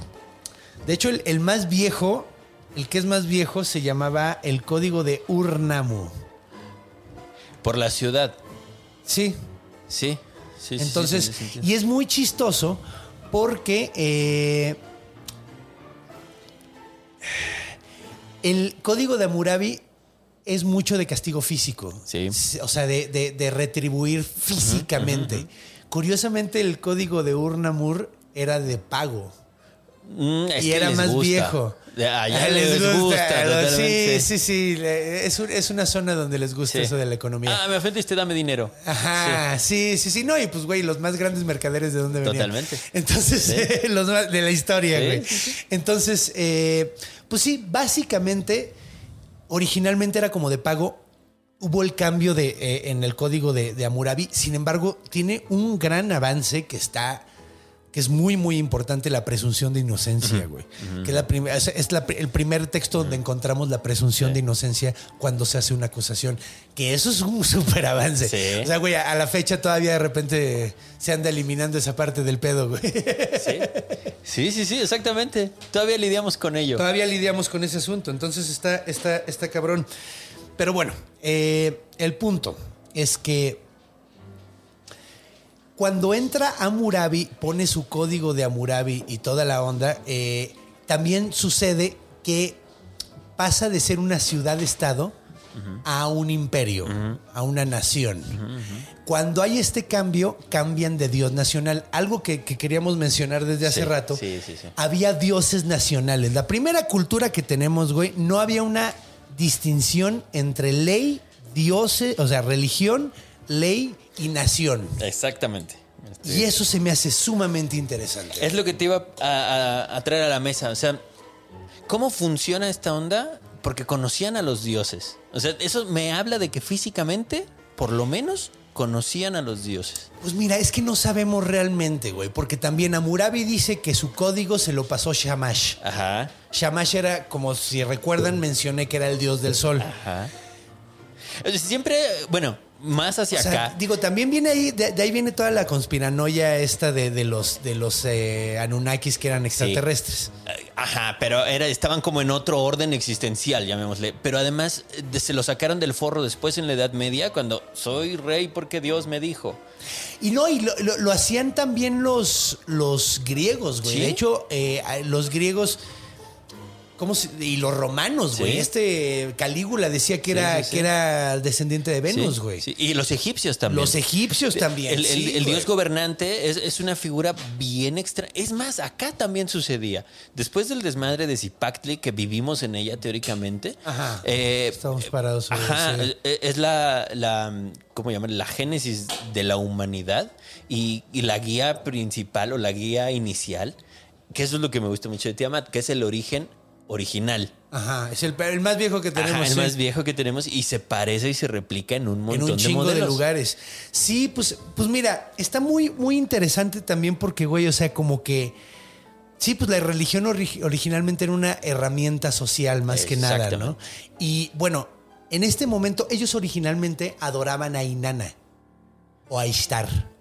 de hecho, el, el más viejo, el que es más viejo, se llamaba el código de Urnamu. Por la ciudad. Sí. Sí. Sí, sí, sí, Entonces, sentido. y es muy chistoso porque eh, el código de Hammurabi es mucho de castigo físico. Sí. O sea, de, de- de retribuir físicamente. Curiosamente, el código de Urnamur era de pago. Mm, y era más gusta. viejo. Allá Ah, les, gusta. Sí, sí, sí. Es, un- es una zona donde les gusta Sí. eso de la economía. Ah, me ofendiste, dame dinero. Ajá, sí. sí, sí, no, y pues, güey, los más grandes mercaderes de dónde venían. Totalmente. Entonces, los más- de la historia, güey. Entonces, eh, pues sí, básicamente, originalmente era como de pago. Hubo el cambio de, eh, en el código de, de Hammurabi. Sin embargo, tiene un gran avance que está que es muy, muy importante la presunción de inocencia, güey. Que es, la prim- es- es la el primer texto donde encontramos la presunción de inocencia cuando se hace una acusación. Que eso es un súper avance. Sí. O sea, güey, a a la fecha todavía de repente se anda eliminando esa parte del pedo, güey. Sí. sí, sí, sí, exactamente. Todavía lidiamos con ello. Todavía lidiamos con ese asunto. Entonces está, está, está cabrón. Pero bueno, eh, el punto es que cuando entra Amurabi, pone su código de Amurabi y toda la onda, eh, también sucede que pasa de ser una ciudad-estado a un imperio, a una nación. Cuando hay este cambio, cambian de dios nacional. Algo que, que queríamos mencionar desde hace Sí, rato. sí, sí, sí. Había dioses nacionales. La primera cultura que tenemos, güey, no había una distinción entre ley, dioses, o sea, religión, ley y nación. Exactamente. Este, Y eso se me hace sumamente interesante. Es lo que te iba a, a- a traer a la mesa. O sea, ¿cómo funciona esta onda? Porque conocían a los dioses. O sea, eso me habla de que físicamente, por lo menos, conocían a los dioses. Pues mira, es que no sabemos realmente, güey, porque también Amurabi dice que su código se lo pasó Shamash. Ajá. Shamash era, como si recuerdan, mencioné que era el dios del sol. Ajá. Siempre, bueno, más hacia O sea, acá. digo, también viene ahí, de, de ahí viene toda la conspiranoia esta de, de los, de los eh, Anunnakis que eran extraterrestres. Ajá, pero era, estaban como en otro orden existencial, llamémosle. Pero además eh, de- se lo sacaron del forro después en la Edad Media, cuando soy rey porque Dios me dijo. Y no, y lo, lo- lo hacían también los, los griegos, güey. ¿Sí? De hecho, eh, los griegos. ¿Cómo se- y los romanos, güey. Sí. Este Calígula decía que era, Sí, sí, sí. que era descendiente de Venus, güey. Y los egipcios también. Los egipcios también. El, el- sí, el güey. dios gobernante es, es una figura bien extra. Es más, acá también sucedía. Después del desmadre de Zipactli, que vivimos en ella teóricamente. Ajá. eh, Estamos parados sobre Ajá. eh, Es la, la ¿cómo llamar? La génesis de la humanidad y, y la guía principal o la guía inicial. Que eso es lo que me gusta mucho de Tiamat, que es el origen original. Ajá, es el, el más viejo que tenemos. Ajá, el sí. más viejo que tenemos y se parece y se replica en un montón en un de chingo de, modelos. lugares. Sí, pues, pues mira, está muy, muy interesante también porque, güey, o sea, como que. Sí, pues la religión ori- originalmente era una herramienta social más que nada, ¿no? Y bueno, en este momento ellos originalmente adoraban a Inanna o a Ishtar.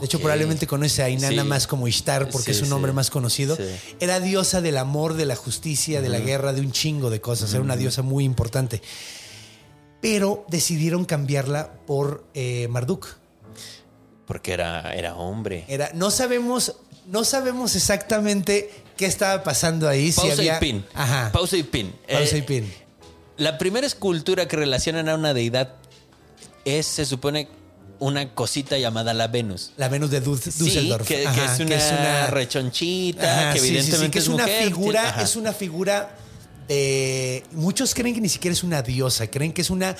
De hecho, probablemente conoce a Inanna Sí. más como Ishtar porque Sí, es un nombre sí. más conocido. Era diosa del amor, de la justicia, de la guerra, de un chingo de cosas. Era una diosa muy importante. Pero decidieron cambiarla por eh, Marduk. Porque era, era hombre. Era, no sabemos, no sabemos exactamente qué estaba pasando ahí. si Pausa había- y pin. Ajá. Pausa y pin. Pausa Eh, y pin. La primera escultura que relacionan a una deidad es, se supone, una cosita llamada la Venus. La Venus de Duz- Sí, Düsseldorf. que, que Ajá, es una, rechonchita, Ajá, que sí, sí, sí, evidentemente que es, una mujer, figura, ajá. es una figura de. Muchos creen que ni siquiera es una diosa, creen que es una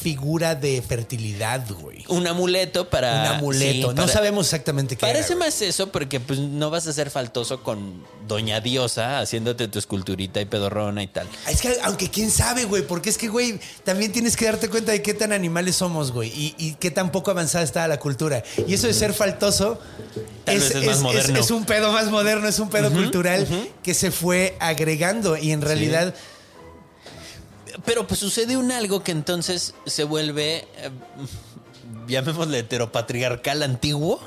figura de fertilidad, güey. Un amuleto para. Un amuleto. sí, no para- sabemos exactamente qué Parece era, más eso porque pues no vas a ser faltoso con Doña Diosa haciéndote tu esculturita y pedorrona y tal. Es que, aunque quién sabe, güey, porque es que, güey, también tienes que darte cuenta de qué tan animales somos, güey, y, y qué tan poco avanzada está la cultura. Y eso de ser faltoso Tal vez es más moderno. es un pedo más moderno, es un pedo cultural que se fue agregando y en realidad, Pero pues sucede un algo que entonces se vuelve, eh, llamémosle heteropatriarcal antiguo.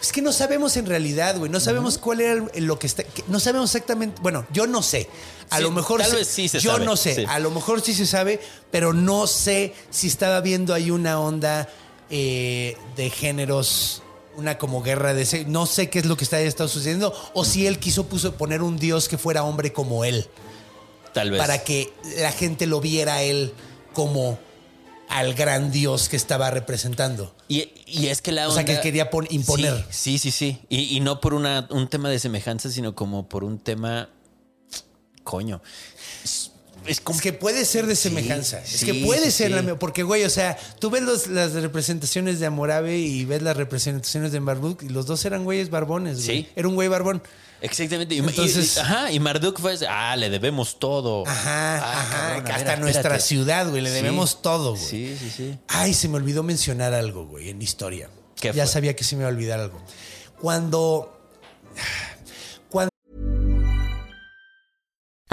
es que no sabemos en realidad, güey, no sabemos cuál era lo que está, que- no sabemos exactamente, bueno, yo no sé. A Sí, lo mejor tal se- vez sí se yo sabe, no sé, sí. a lo mejor sí se sabe, pero no sé si estaba viendo ahí una onda eh, de géneros, una como guerra de no sé qué es lo que está estado sucediendo o si él quiso puso poner un dios que fuera hombre como él Tal vez. para que la gente lo viera a él como al gran dios que estaba representando. Y, y es que la O onda... sea, que quería pon- imponer. Sí, sí, sí. sí. Y, y no por una, un tema de semejanza, sino como por un tema... Coño. Es, es como Es que puede ser de semejanza. es sí, que puede ser, la- porque güey, o sea, tú ves los- las representaciones de Amorabe y ves las representaciones de Marduk y los dos eran güeyes barbones, güey. Sí. Era un güey barbón. Exactamente. Entonces- y- ajá, y Marduk fue... Ah, le debemos todo. Ajá, Ah, ajá. cabrón, a hasta nuestra espérate. ciudad, güey. Le Sí. debemos todo, güey. Sí, sí, sí. Ay, se me olvidó mencionar algo, güey, en historia. ¿Qué ya fue? sabía que se me iba a olvidar algo. Cuando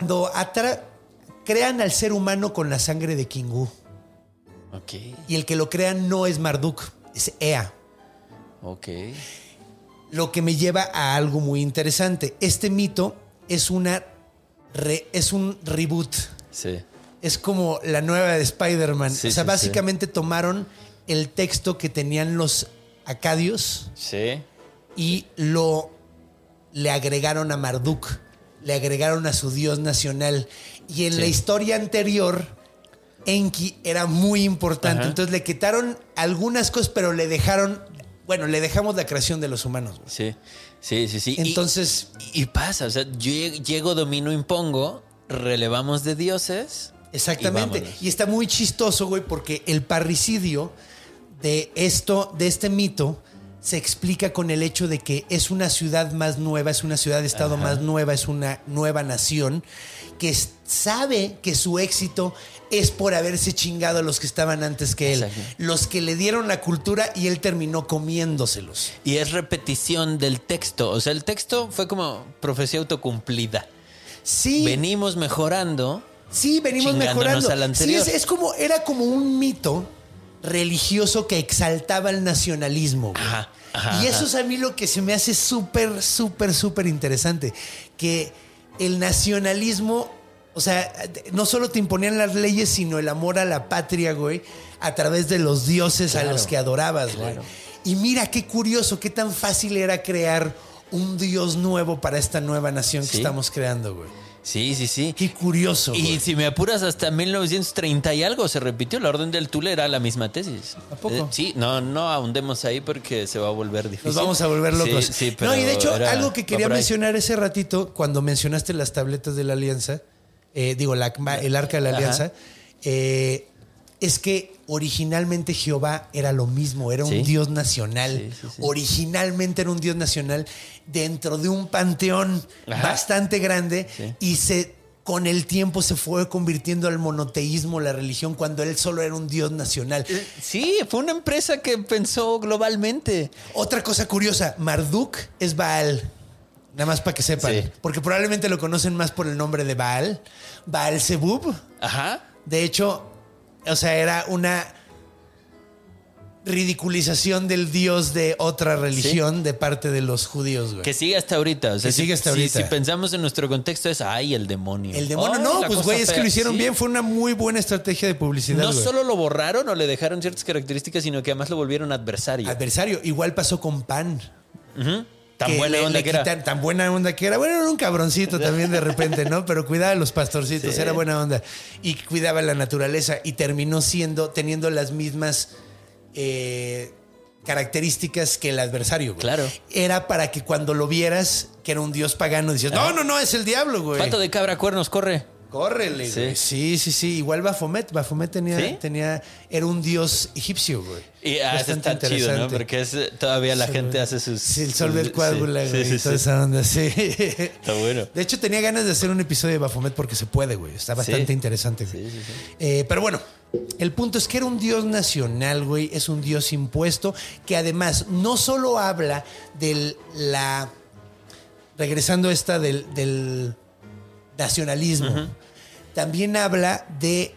Cuando atra- crean al ser humano con la sangre de Kingu Ok, y el que lo crea no es Marduk, es Ea. ok. Lo que me lleva a algo muy interesante. Este mito es una re- es un reboot. Sí. Es como la nueva de Spider-Man. Sí, o sea, sí, básicamente tomaron el texto que tenían los acadios Sí. y lo le agregaron a Marduk, le agregaron a su dios nacional. Y en Sí. la historia anterior, Enki era muy importante. Ajá. Entonces le quitaron algunas cosas, pero le dejaron, bueno, le dejamos la creación de los humanos. güey. Sí, sí, sí, sí. Entonces- Y, y pasa, o sea, yo lleg- llego, domino, impongo, relevamos de dioses. Exactamente. Y. Y, está muy chistoso, güey, porque el parricidio de esto, de este mito, se explica con el hecho de que es una ciudad más nueva, es una ciudad-estado más nueva, es una nueva nación que sabe que su éxito es por haberse chingado a los que estaban antes que él, Exacto. los que le dieron la cultura y él terminó comiéndoselos. Y es repetición del texto. O sea, el texto fue como profecía autocumplida. Sí, Venimos mejorando. Sí, venimos mejorando. al Sí, anterior. es, es como, era como un mito religioso que exaltaba el nacionalismo. güey. Ajá, ajá, y eso es a mí lo que se me hace súper, súper, súper interesante. Que el nacionalismo, o sea, no solo te imponían las leyes, sino el amor a la patria, güey, a través de los dioses a los que adorabas, güey. Y mira qué curioso, qué tan fácil era crear un dios nuevo para esta nueva nación que estamos creando, güey. Sí, sí, sí. Qué curioso. Y güey. si me apuras, hasta 1930 y algo se repitió. La orden del Tule era la misma tesis. ¿A poco? Eh, sí, no, no ahondemos ahí porque se va a volver difícil. Nos vamos a volver locos. Sí, sí, pero no, y de hecho, era- algo que quería mencionar ese ratito, cuando mencionaste las tabletas de la alianza, eh, digo, la- el arca de la alianza, eh, es que originalmente Jehová era lo mismo, era un Sí. dios nacional. Sí, sí, sí. Originalmente era un dios nacional dentro de un panteón Ajá. bastante grande y se con el tiempo se fue convirtiendo al monoteísmo, la religión, cuando él solo era un dios nacional. Sí, fue una empresa que pensó globalmente. Otra cosa curiosa, Marduk es Baal. Nada más para que sepan. Sí. Porque probablemente lo conocen más por el nombre de Baal. Baal Zebub. Ajá. De hecho, o sea, era una. ridiculización del dios de otra religión de parte de los judíos, güey. Que sigue hasta ahorita. O sea, Que si- sigue hasta si- ahorita. Si, pensamos en nuestro contexto es, ay, el demonio. El demonio, Ay, no, pues güey, es que lo hicieron Sí. bien, fue una muy buena estrategia de publicidad. No güey. solo lo borraron o le dejaron ciertas características, sino que además lo volvieron adversario. Adversario, igual pasó con Pan. Tan buena le- onda le que era. quitan- Tan buena onda que era. Bueno, era un cabroncito también de repente, ¿no? Pero cuidaba a los pastorcitos, Sí. era buena onda. Y cuidaba la naturaleza y terminó siendo, teniendo las mismas eh, características que el adversario. güey. Claro. Era para que cuando lo vieras, que era un dios pagano, dices, no, no, no, es el diablo, güey. Pato de cabra, cuernos, corre. Córrele, Sí. güey. Sí, sí, sí. Igual Bafomet. Bafomet tenía, ¿Sí? tenía, era un dios egipcio, güey. Y ah, eso Bastante está chido, ¿no? Porque es, eh, todavía la Sí, gente güey. hace sus. Sí, el sol del sí, güey. sí, toda sí. esa onda, sí. Está bueno. De hecho, tenía ganas de hacer un episodio de Bafomet porque se puede, güey. Está bastante interesante, güey. Sí, sí, sí. Eh, pero bueno, el punto es que era un dios nacional, güey. Es un dios impuesto que además no solo habla de la. Regresando a esta del, del nacionalismo, también habla de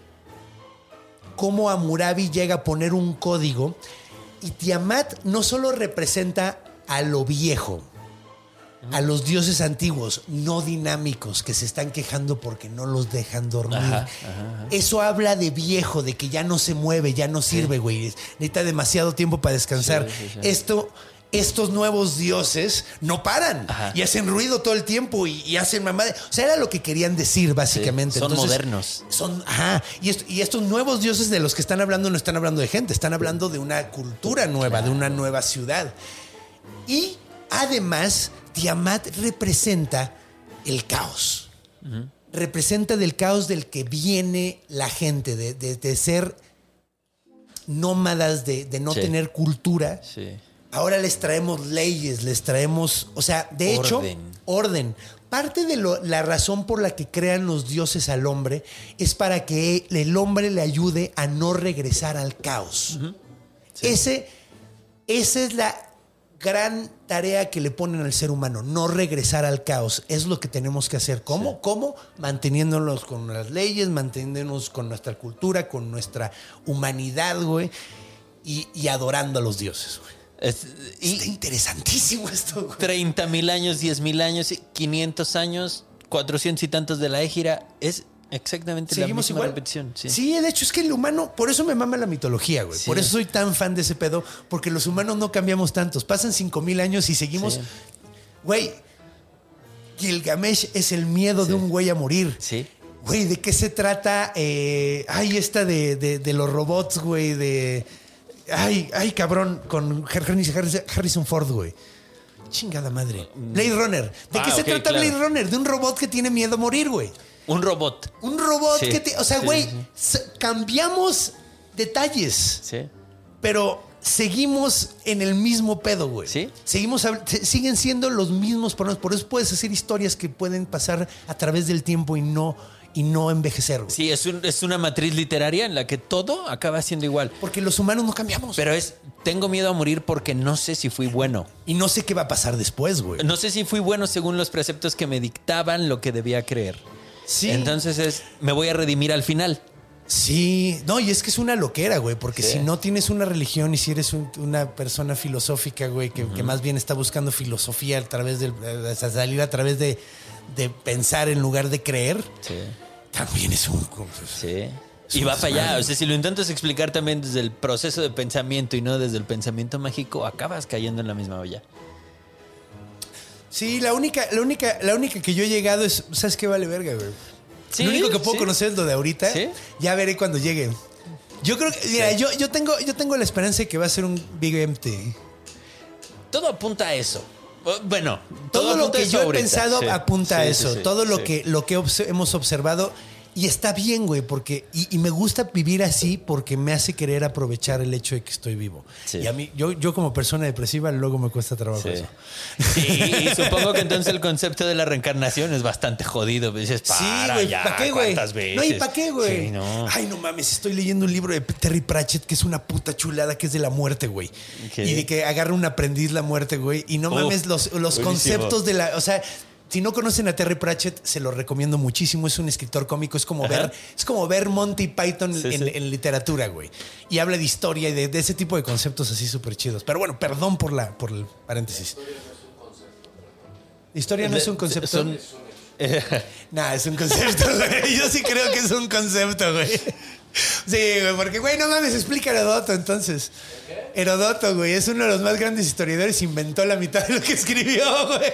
cómo Amurabi llega a poner un código y Tiamat no solo representa a lo viejo, a los dioses antiguos, no dinámicos, que se están quejando porque no los dejan dormir. Ajá, Eso habla de viejo, de que ya no se mueve, ya no sirve, güey. Necesita demasiado tiempo para descansar. Sí, sí, sí. Esto, estos nuevos dioses no paran Ajá. y hacen ruido todo el tiempo y, y hacen mamada. O sea, era lo que querían decir, básicamente. son modernos. Son, ajá. Y, esto- y estos nuevos dioses de los que están hablando no están hablando de gente, están hablando de una cultura nueva, de una nueva ciudad. Y además, Tiamat representa el caos. Representa del caos del que viene la gente, de, de- de ser nómadas, de, de no Sí. tener cultura. Sí. Ahora les traemos leyes, les traemos, o sea, de hecho, Orden. Parte de lo- la razón por la que crean los dioses al hombre es para que el hombre le ayude a no regresar al caos. Ese, esa es la gran tarea que le ponen al ser humano, no regresar al caos. Es lo que tenemos que hacer. ¿Cómo? ¿Cómo? Manteniéndonos con las leyes, manteniéndonos con nuestra cultura, con nuestra humanidad, güey, y, y adorando a los dioses, güey. Es- Está interesantísimo esto, güey. 30 mil años, 10 mil años, 500 años, 400 y tantos de la égira. Es exactamente la Seguimos misma igual. repetición. Sí. Sí, de hecho es que el humano, por eso me mama la mitología, güey. Sí. Por eso soy tan fan de ese pedo, porque los humanos no cambiamos tantos. Pasan cinco mil años y seguimos. Sí. Güey, Gilgamesh es el miedo de un güey a morir. Sí. Güey, ¿de qué se trata? Eh, ay, esta de, de- de los robots, güey, de. Ay, ay, cabrón, con Harrison, Ford, güey. Chingada madre. Blade Runner. ¿De Ah, qué se ok, trata claro. Blade Runner? De un robot que tiene miedo a morir, güey. Un robot. Un robot Sí, que te. O sea, sí, güey, sí, cambiamos detalles, Sí. pero seguimos en el mismo pedo, güey. Sí. Seguimos, se- siguen siendo los mismos problemas. Por eso puedes hacer historias que pueden pasar a través del tiempo y no, y no envejecer, güey. Sí, es, un- es una matriz literaria en la que todo acaba siendo igual. Porque los humanos no cambiamos. Pero es, tengo miedo a morir porque no sé si fui bueno. y no sé qué va a pasar después, güey. No sé si fui bueno según los preceptos que me dictaban lo que debía creer. Sí. Entonces es, me voy a redimir al final. Sí, no, y es que es una loquera, güey, porque Sí. si no tienes una religión y si eres un- una persona filosófica, güey, que, que más bien está buscando filosofía a través del, eh, salir a través de, de pensar en lugar de creer, Sí. también es un... Sí. Y va para allá. O sea, si lo intentas explicar también desde el proceso de pensamiento y no desde el pensamiento mágico, acabas cayendo en la misma olla. Sí, la única, la única, la única que yo he llegado es, ¿sabes qué vale verga, güey? Sí, lo único que puedo sí. conocer es lo de ahorita. Sí. Ya veré cuando llegue. Yo creo que, mira, yo, yo tengo, yo tengo la esperanza de que va a ser un Big Empty. Todo apunta a eso. Bueno, Todo, lo que yo he pensado Sí, apunta a eso. sí, Todo lo que, lo que obs- hemos observado. Y está bien, güey, porque. Y, y me gusta vivir así porque me hace querer aprovechar el hecho de que estoy vivo. Sí. Y a mí, yo, yo como persona depresiva, luego me cuesta trabajo Sí. eso. Sí, y supongo que entonces el concepto de la reencarnación es bastante jodido. Dices, Sí, para güey, ya, ¿para qué, güey? ¿cuántas veces? No, ¿y para qué, güey? Sí, no. Ay, no mames, estoy leyendo un libro de Terry Pratchett que es una puta chulada que es de la muerte, güey. Y de que agarra un aprendiz la muerte, güey. Y no Uf, mames los, los buenísimo. conceptos de la. O sea, Si no conocen a Terry Pratchett, se lo recomiendo muchísimo. Es un escritor cómico. Es como ver, es como ver Monty Python Sí, en, sí. en literatura, güey. Y habla de historia y de, de ese tipo de conceptos así súper chidos. Pero bueno, perdón por la, por el paréntesis. Historia no es un concepto. Son- Nah, es un concepto, güey. Yo sí creo que es un concepto, güey. Sí, güey, porque, güey, no mames, explica Herodoto entonces. Herodoto, güey, es uno de los más grandes historiadores, inventó la mitad de lo que escribió, güey.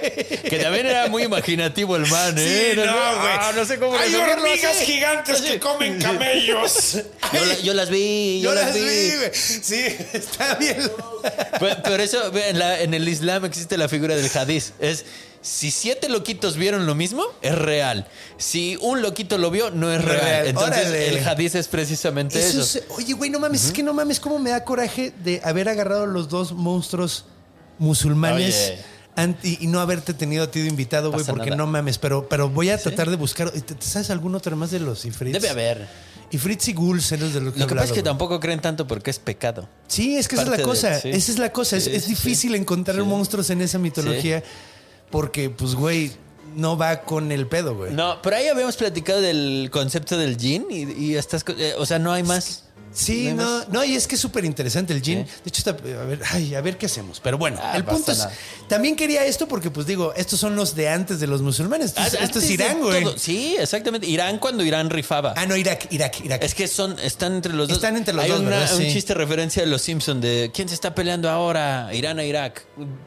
Que también era muy imaginativo el man, ¿eh? Sí, no, güey. Ah, no sé cómo Hay hormigas gigantes que comen camellos. Yo, la- yo las vi, Yo las vi, güey. Sí, está bien. Pues, Por eso en, la- en el Islam existe la figura del hadiz. Es si siete loquitos vieron lo mismo, es real. Si un loquito lo vio, no es real. real. Entonces Órale. el hadiz es precisamente eso. Eso es- oye, güey, no mames, es que no mames, cómo me da coraje de haber agarrado los dos monstruos musulmanes. Oye. anti- y no haberte tenido a ti de invitado, güey, porque nada. no mames, pero, pero voy a tratar de buscar. ¿Te- te ¿Sabes algún otro más de los Ifrits? Debe haber. Ifrits y Ghouls eres de lo que he Lo que pasa es que tampoco creen tanto porque es pecado. Sí, es que esa es la de- cosa. sí. Esa es la cosa. Es, Sí, es sí, difícil encontrar monstruos en esa mitología porque, pues, güey, no va con el pedo, güey. No, pero ahí habíamos platicado del concepto del jin y, y estas cosas. O sea, no hay más. Sí, No no, y es que es súper interesante el gin. Sí. De hecho, está, a ver, ay, a ver qué hacemos. Pero bueno, Ah, el punto es, nada. también quería esto porque, pues digo, estos son los de antes de los musulmanes. Esto, es- Ah, esto es Irán, güey. Sí, exactamente. Irán cuando Irán rifaba. Ah, no, Irak, Irak, Irak. Es que son, están entre los dos. Están entre los Hay dos, una- ¿verdad? un Sí. chiste referencia de los Simpsons de quién se está peleando ahora, Irán a Irak.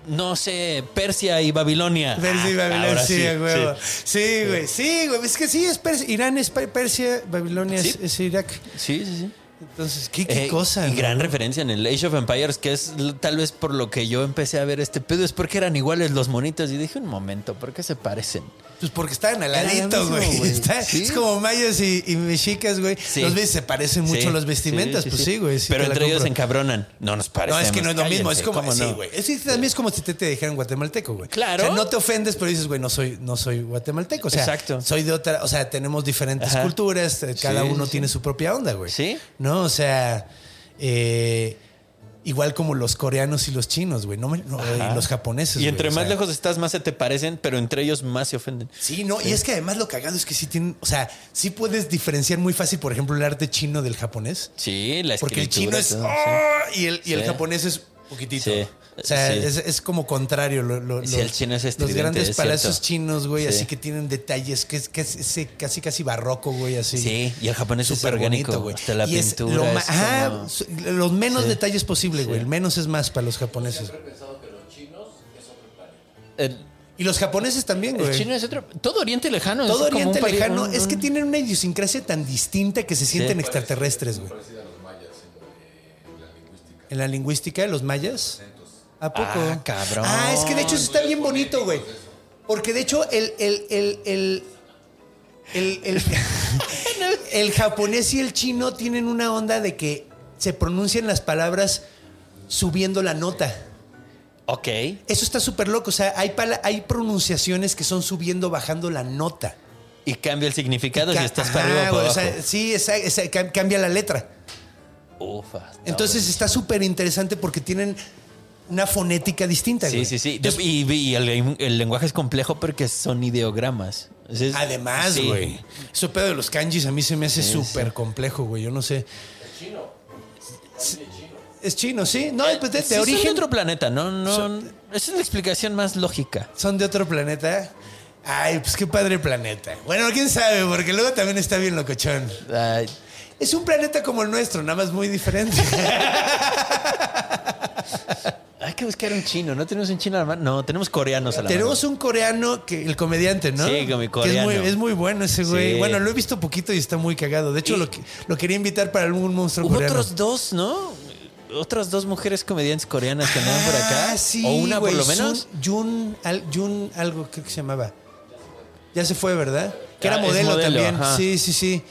No sé, Persia y Babilonia. Persia y Ah, Babilonia, sí, a huevo. sí. Sí, güey, sí, güey. Es que sí, es Persia. Irán es Per- Persia, Babilonia es, Sí. es Irak. Sí, sí, sí. Entonces, qué, qué Eh, cosa. Y ¿no? gran referencia en el Age of Empires, que es tal vez por lo que yo empecé a ver este pedo, es porque eran iguales los monitos. Y dije, un momento, ¿por qué se parecen? Pues porque estaban al ladito, güey. güey. Está- Sí. Es como mayas y, y mexicas, güey. Sí. Los ves, se parecen mucho Sí, las vestimentas. sí, pues sí, güey. sí Pero entre ellos se encabronan. No nos parece. No, es que no es lo mismo. Es como, sí, güey. Es, que también es como si te, te dijeran guatemalteco, güey. Claro. O sea, no te ofendes, pero dices, güey, no soy, no soy guatemalteco. O sea, Exacto. soy de otra, o sea, tenemos diferentes Ajá. culturas, eh, cada Sí, uno sí. tiene su propia onda, güey. Sí. No, o sea, eh, igual como los coreanos y los chinos, güey. No, me- no, y los japoneses. Y entre más sea. lejos estás, más se te parecen, pero entre ellos más se ofenden. Sí, no, y es que además lo cagado es que sí tienen, o sea, sí puedes diferenciar muy fácil, por ejemplo, el arte chino del japonés. Sí, la Porque el chino escritura, es todo, sí. ¡oh! y, el, y el japonés es poquitito. Sí. O sea, Sí. es, es como contrario. lo- lo- Sí, los- el chino es Los grandes es palacios cierto. chinos, güey, Sí. así que tienen detalles que es, que es casi casi barroco, güey, así. Sí, y el japonés es Súper orgánico. bonito, güey. Hasta la Y es pintura. lo es ajá, como- los menos Sí. detalles posible, güey. El menos es más para los japoneses. El, Y los japoneses también, güey. el chino es otro. Todo Oriente Lejano. Todo es como Oriente un pali- Lejano un- es que un- tienen una idiosincrasia tan distinta que se sienten extraterrestres, güey. En la lingüística de los mayas. ¿A poco? Ah, cabrón. Ah, es que de hecho eso está bien bonito, güey. Porque de hecho el, el, el, el, el, el- el japonés y el chino tienen una onda de que se pronuncian las palabras subiendo la nota. Ok. Eso está súper loco. O sea, hay, hay pronunciaciones que son subiendo, bajando la nota. Y cambia el significado si Ca- estás Ajá, para arriba o para o sea, abajo. sí, esa- esa- cam- cambia la letra. Ufa. Entonces está súper interesante porque tienen una fonética distinta. Sí, güey. sí, sí. Entonces, y y el, el lenguaje es complejo porque son ideogramas. Entonces, además, sí. güey. Eso pedo de los kanjis a mí se me hace súper sí. complejo, güey. Yo no sé. Es chino. Es chino, sí. No, pues de, de Sí, son origen. de otro planeta, no, no. Son- es la explicación más lógica. Son de otro planeta. Ay, pues qué padre planeta. Bueno, quién sabe, porque luego también está bien locochón. Ay, Es un planeta como el nuestro, nada más muy diferente. hay que buscar un chino. ¿No tenemos un chino a la mano? No, tenemos coreanos a la Tenemos mano. un coreano, que el comediante, ¿no? Sí, como el Que es, muy, coreano. es muy bueno ese güey. Sí. Bueno, lo he visto poquito y está muy cagado. De hecho, Y- lo, que- lo quería invitar para algún monstruo Hubo coreano. otros dos, ¿no? Otras dos mujeres comediantes coreanas que andaban por acá. Ah, sí, o una güey, por lo menos. Jun, al- Jun, algo creo que se llamaba. Ya se fue, ¿verdad? Que Ah, era es modelo, modelo, también. ajá. Sí, sí, sí.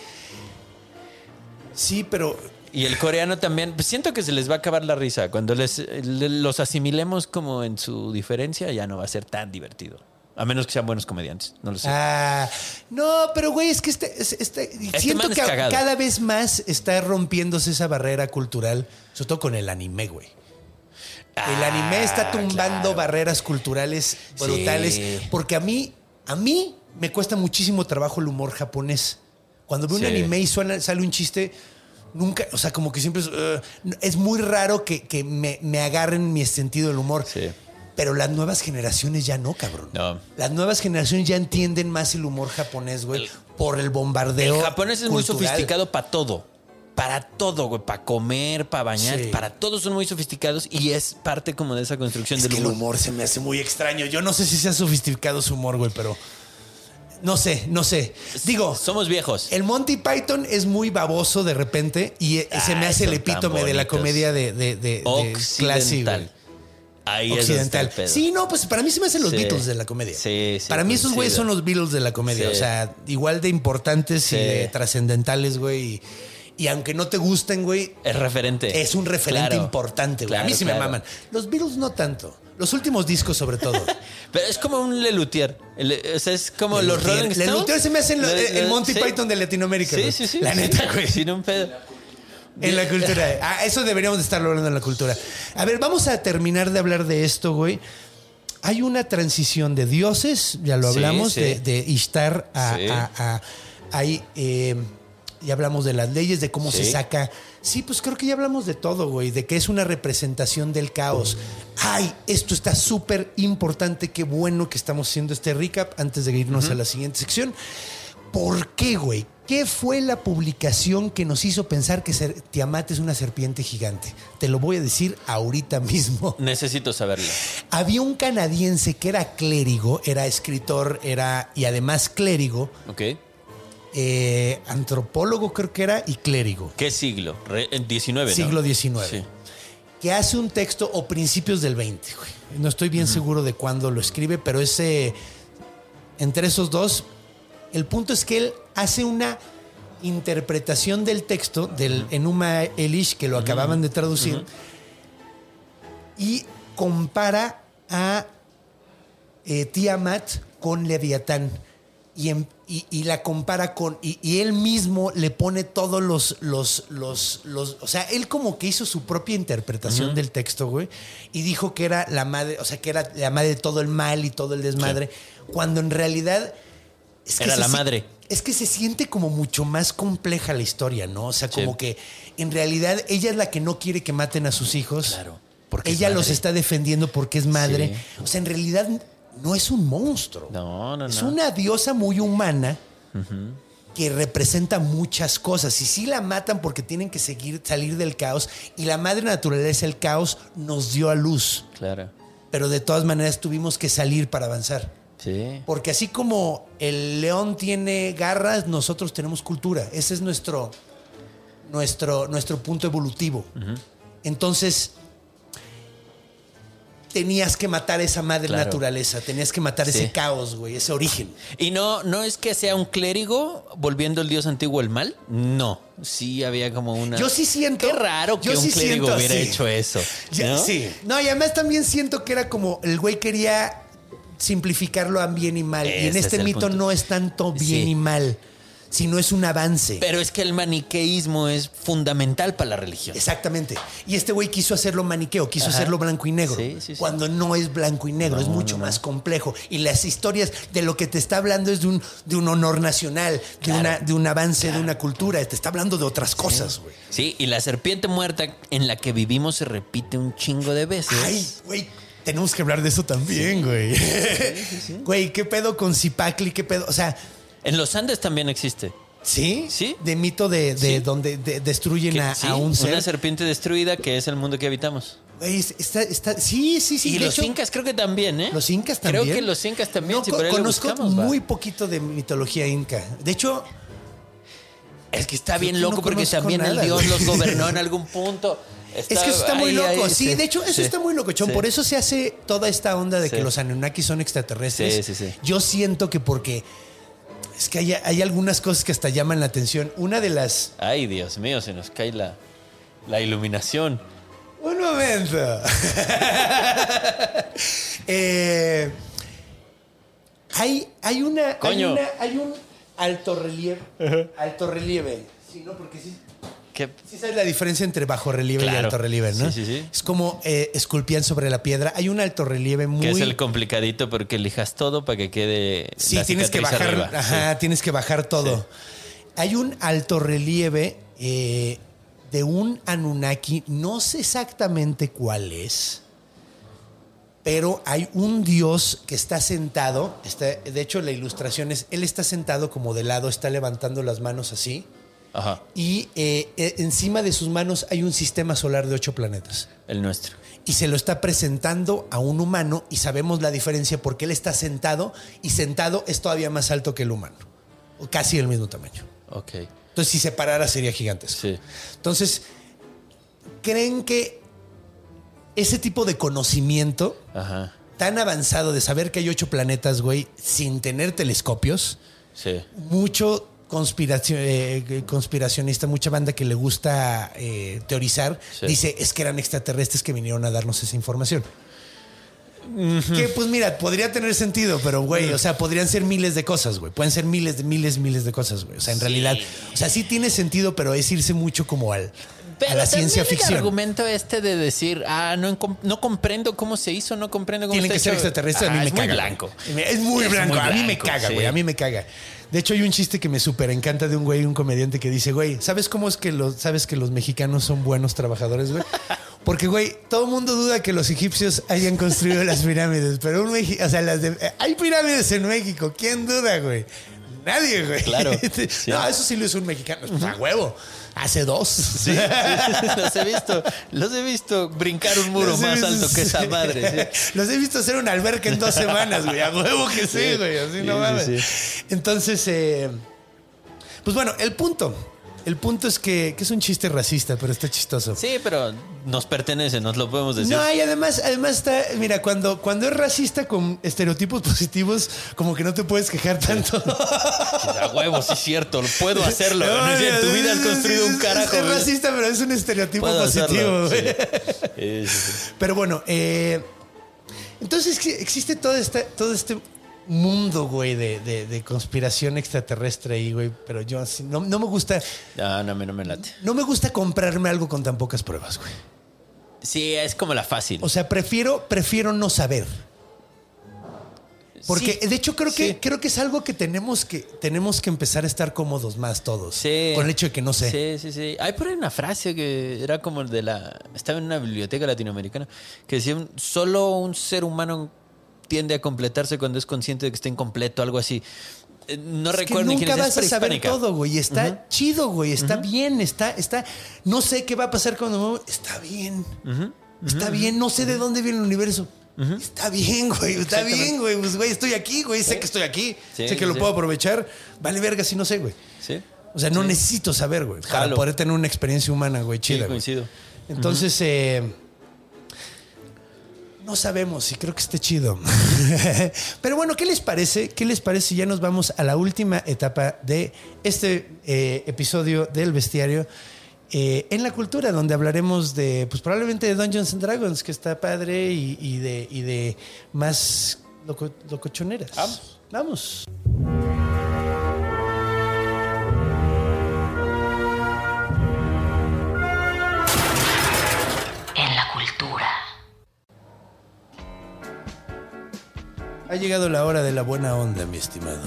Sí, pero Y el coreano también. Pues siento que se les va a acabar la risa. Cuando les, le- los asimilemos como en su diferencia, ya no va a ser tan divertido. A menos que sean buenos comediantes. No lo sé. Ah, no, pero güey, es que este, es- este- siento que cada vez más está rompiéndose esa barrera cultural, sobre todo con el anime, güey. El Ah, anime está tumbando claro. barreras culturales brutales. Sí. Porque a mí, A mí me cuesta muchísimo trabajo el humor japonés. Cuando veo Sí. un anime y suena- sale un chiste, nunca, o sea, como que siempre es, "Ugh". es muy raro que, que me, me agarren mi sentido del humor. Sí. Pero las nuevas generaciones ya no, cabrón. No. Las nuevas generaciones ya entienden más el humor japonés, güey, por el bombardeo. El japonés es muy sofisticado para todo. Para todo, güey. Para comer, para bañar. Sí. Para todos son muy sofisticados y es parte como de esa construcción Es del que el humor se me hace muy extraño. Yo no sé si sea sofisticado su humor, güey, pero no sé, no sé. Digo, Somos viejos. el Monty Python es muy baboso de repente y eh, se me hace el epítome de la comedia de, de, de, de clase, Occidental. Ahí Occidental. Sí, no, pues para mí se me hacen los Sí. Beatles de la comedia. Sí, sí, Para mí esos güeyes son los Beatles de la comedia. O sea, igual de importantes y de trascendentales, güey. Y, y aunque no te gusten, güey, Es referente. es un referente Claro. importante, güey. a Claro, mí sí me maman. Los Beatles no tanto. Los últimos discos, sobre todo. Pero es como un Lelutier. El- o sea, es como los. Rolling Stones. Lelutier se me hace el, Le- el Monty sí. Python de Latinoamérica. Sí, sí, sí. La sí. neta, güey. Sin un pedo. En la cultura. Ah, eso deberíamos de estarlo hablando en la cultura. A ver, vamos a terminar de hablar de esto, güey. Hay una transición de dioses, ya lo hablamos, sí. De, de Ishtar a... Sí. a- a- hay, eh, ya hablamos de las leyes, de cómo se saca... Sí, pues creo que ya hablamos de todo, güey, de que es una representación del caos. Ay, esto está súper importante, qué bueno que estamos haciendo este recap antes de irnos a la siguiente sección. ¿Por qué, güey? ¿Qué fue la publicación que nos hizo pensar que ser- Tiamat es una serpiente gigante? Te lo voy a decir ahorita mismo. Necesito saberlo. Había un canadiense que era clérigo, era escritor, era y además clérigo, ¿Ok? Eh, antropólogo creo que era y clérigo, ¿Qué siglo? Re- en 19, ¿no? siglo XIX, Sí. que hace un texto o principios del 20. güey. No estoy bien seguro de cuándo lo escribe, pero ese entre esos dos, el punto es que él hace una interpretación del texto del Enuma Elish que lo acababan de traducir y compara a eh, Tiamat con Leviatán y, em- y- y la compara con y, y él mismo le pone todos los los los los o sea él como que hizo su propia interpretación del texto güey y dijo que era la madre o sea que era la madre de todo el mal y todo el desmadre cuando en realidad es Era se la si- madre. es que se siente como mucho más compleja la historia, ¿no? O sea, como Sí. que en realidad ella es la que no quiere que maten a sus hijos. Claro, porque ella los está defendiendo porque es madre. Sí. O sea, en realidad no es un monstruo. No, no, Es no. una diosa muy humana que representa muchas cosas. Y sí la matan porque tienen que seguir, salir del caos. Y la madre naturaleza, el caos, nos dio a luz. Claro. Pero de todas maneras tuvimos que salir para avanzar. Sí. Porque así como el león tiene garras, nosotros tenemos cultura. Ese es nuestro, nuestro, nuestro punto evolutivo. Entonces, tenías que matar esa madre Claro. naturaleza, tenías que matar Sí. ese caos, güey, ese origen. Y no, no es que sea un clérigo volviendo el dios antiguo el mal. No. Sí había como una. Yo sí siento. Qué raro que yo un sí clérigo siento hubiera hecho eso. ¿no? Sí. No, y además también siento que era como el güey quería simplificarlo a bien y mal. y en este es mito punto. no es tanto bien y mal, sino es un avance. Pero es que el maniqueísmo es fundamental para la religión. Exactamente. Y este güey quiso hacerlo maniqueo, quiso Ajá. hacerlo blanco y negro. Sí, sí, sí. Cuando no es blanco y negro, es mucho más complejo. Y las historias de lo que te está hablando es de un, de un honor nacional, de, una, de un avance de una cultura. Te está hablando de otras cosas, güey. Sí, y la serpiente muerta en la que vivimos se repite un chingo de veces. Ay, güey. Tenemos que hablar de eso también, güey. Güey, ¿qué pedo con Zipacli? ¿Qué pedo? O sea, En los Andes también existe. ¿sí? Sí. De mito de, de Sí. donde de- destruyen a, sí, a un ser. Una serpiente destruida que es el mundo que habitamos. Güey, está, está, sí, sí, sí. y de los hecho- incas creo que también, ¿eh? Los incas también. Creo que los incas también. No, si por conozco buscamos, va. muy poquito de mitología inca. De hecho, Es que está bien loco no porque también el dios los gobernó en algún punto. es que eso está muy ahí, loco. ahí, sí, de hecho, eso sí. está muy locochón. Sí. Por eso se hace toda esta onda de que los Anunnaki son extraterrestres. Sí, sí, sí. Yo siento que porque es que hay, hay algunas cosas que hasta llaman la atención. Una de las. Ay, Dios mío, se nos cae la, la iluminación. Un momento. Eh, hay, hay una. Hay, Coño. una- hay un alto relieve. Alto relieve. Sí, no, porque sí. ¿Qué? Sí sabes la diferencia entre bajo relieve y alto relieve, ¿no? Sí, sí, sí. Es como eh, esculpían sobre la piedra. Hay un alto relieve muy... Que es el complicadito porque elijas todo para que quede. Sí, la tienes que bajar, arriba. ajá, tienes que bajar todo. Hay un alto relieve eh, de un Anunnaki, no sé exactamente cuál es, pero hay un dios que está sentado, está, de hecho la ilustración es, él está sentado como de lado, está levantando las manos así, Ajá. y eh, eh, encima de sus manos hay un sistema solar de ocho planetas El nuestro. y se lo está presentando a un humano y sabemos la diferencia porque él está sentado y sentado es todavía más alto que el humano, o casi del mismo tamaño. Ok. Entonces si se parara sería gigantesco. Sí. Entonces, ¿creen que ese tipo de conocimiento Ajá. tan avanzado de saber que hay ocho planetas, güey, sin tener telescopios, Sí. mucho conspiración, eh, conspiracionista, mucha banda que le gusta eh, teorizar, Sí. dice es que eran extraterrestres que vinieron a darnos esa información. Que pues mira, podría tener sentido, pero güey, o sea, podrían ser miles de cosas, güey. Pueden ser miles de miles, miles de cosas, güey. O sea, en realidad, o sea, sí tiene sentido, pero es irse mucho como al, a la ciencia El ficción. argumento este de decir, ah, no, no comprendo cómo se hizo, no comprendo cómo Tienen que ser extraterrestres, a mí Ah, me es muy caga. blanco. güey. Es muy blanco. muy a mí me blanco, caga, güey. A mí me caga. De hecho, hay un chiste que me súper encanta de un güey, un comediante que dice, güey, ¿sabes cómo es que los, sabes que los mexicanos son buenos trabajadores, güey? Porque, güey, todo el mundo duda que los egipcios hayan construido las pirámides, pero un o sea, las de, eh, hay pirámides en México. ¿Quién duda, güey? Nadie, güey. Claro, sí. No, eso sí lo hizo un mexicano. Pues, a huevo. Hace dos. Sí, sí, los he visto, los he visto brincar un muro Los más visto- alto que esa madre. Los he visto hacer una alberca en dos semanas, güey. A huevo que sí, güey. Así Sí, no mames. Entonces, eh, pues bueno, el punto. El punto es que, que es un chiste racista, pero está chistoso. Sí, pero nos pertenece, nos lo podemos decir. No, y además, además está, mira, cuando, cuando es racista con estereotipos positivos, como que no te puedes quejar tanto. A huevo, sí es cierto, puedo hacerlo. No, No, mira, en tu vida has construido un carajo. Es racista, pero es un estereotipo Puedo positivo, hacerlo, sí. Sí, sí. Pero bueno, eh, entonces existe todo este, todo este mundo, güey, de, de- de conspiración extraterrestre ahí, güey. Pero yo así, no, no me gusta, No, no, me- no me late. no me gusta comprarme algo con tan pocas pruebas, güey. Sí, es como la fácil. O sea, prefiero, prefiero no saber. Porque Sí, de hecho creo que sí. creo que es algo que tenemos que tenemos que empezar a estar cómodos más todos. Sí. Con el hecho de que no sé. Sí, sí, sí. Hay por ahí una frase que era como de la. Estaba en una biblioteca latinoamericana que decía: solo un ser humano tiende a completarse cuando es consciente de que está incompleto, algo así. Eh, No Es que recuerdo ni quién nunca vas a saber todo, güey. Está chido, güey. Está bien, está, está. No sé qué va a pasar cuando me- Está bien. Está bien. No sé de dónde viene el universo. Está bien, güey. Está bien, güey. Pues, güey, estoy aquí, güey. Sé que estoy aquí. Sí, sé que lo sí. puedo aprovechar. Vale, verga, si no sé, güey. Sí. O sea, no necesito saber, güey. Para Jalo. poder tener una experiencia humana, güey, Sí, chida. güey. coincido. Entonces, eh, no sabemos y creo que esté chido. Pero bueno, ¿qué les parece? ¿Qué les parece? Ya nos vamos a la última etapa de este eh, episodio del bestiario. eh, en la cultura, donde hablaremos de, pues probablemente de Dungeons and Dragons, que está padre, y, y de, y de más loco- locochoneras. Vamos. Vamos. Ha llegado la hora de la buena onda, mi estimado.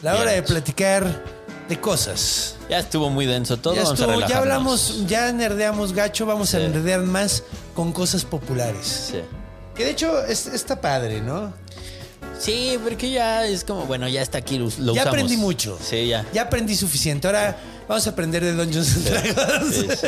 La hora de platicar de cosas. Ya estuvo muy denso todo. Ya, vamos a estuvo, ya hablamos, ya nerdeamos gacho, vamos a nerdear más con cosas populares. Sí. Que de hecho es- está padre, ¿no? Sí, porque ya es como, bueno, ya está aquí, lo, lo ya usamos. aprendí mucho. Sí, ya. Ya aprendí suficiente. Ahora vamos a aprender de Dungeons and Dragons. Sí, sí.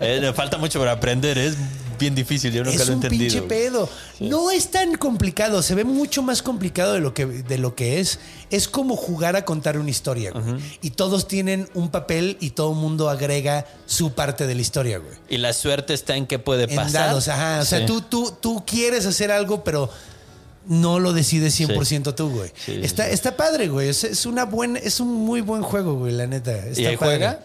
Eh, falta mucho para aprender, es bien difícil, yo nunca es lo he un entendido. pinche pedo. No es tan complicado, se ve mucho más complicado de lo que, de lo que es. Es como jugar a contar una historia, güey. Y todos tienen un papel y todo el mundo agrega su parte de la historia, güey. Y la suerte está en qué puede En pasar. dados, ajá. O sea, tú, tú, tú quieres hacer algo, pero no lo decides 100% tú, güey. Sí, está, sí. está padre, güey. Es, es una buena, es un muy buen juego, güey, la neta. Está ¿Y ahí padre. juega?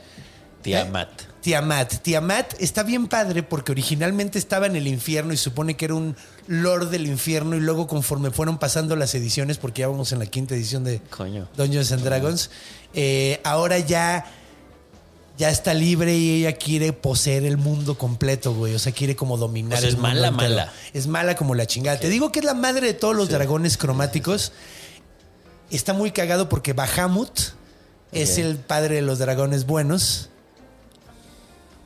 Tiamat. Tiamat. Tiamat está bien padre porque originalmente estaba en el infierno y supone que era un lord del infierno y luego conforme fueron pasando las ediciones, porque ya vamos en la quinta edición de Coño. Dungeons and Dragons, eh, ahora ya ya está libre y ella quiere poseer el mundo completo, güey. O sea, quiere como dominar. O sea, el es mundo mala, entero. mala. Es mala como la chingada. Te digo que es la madre de todos los dragones cromáticos. Está muy cagado porque Bahamut es el padre de los dragones buenos.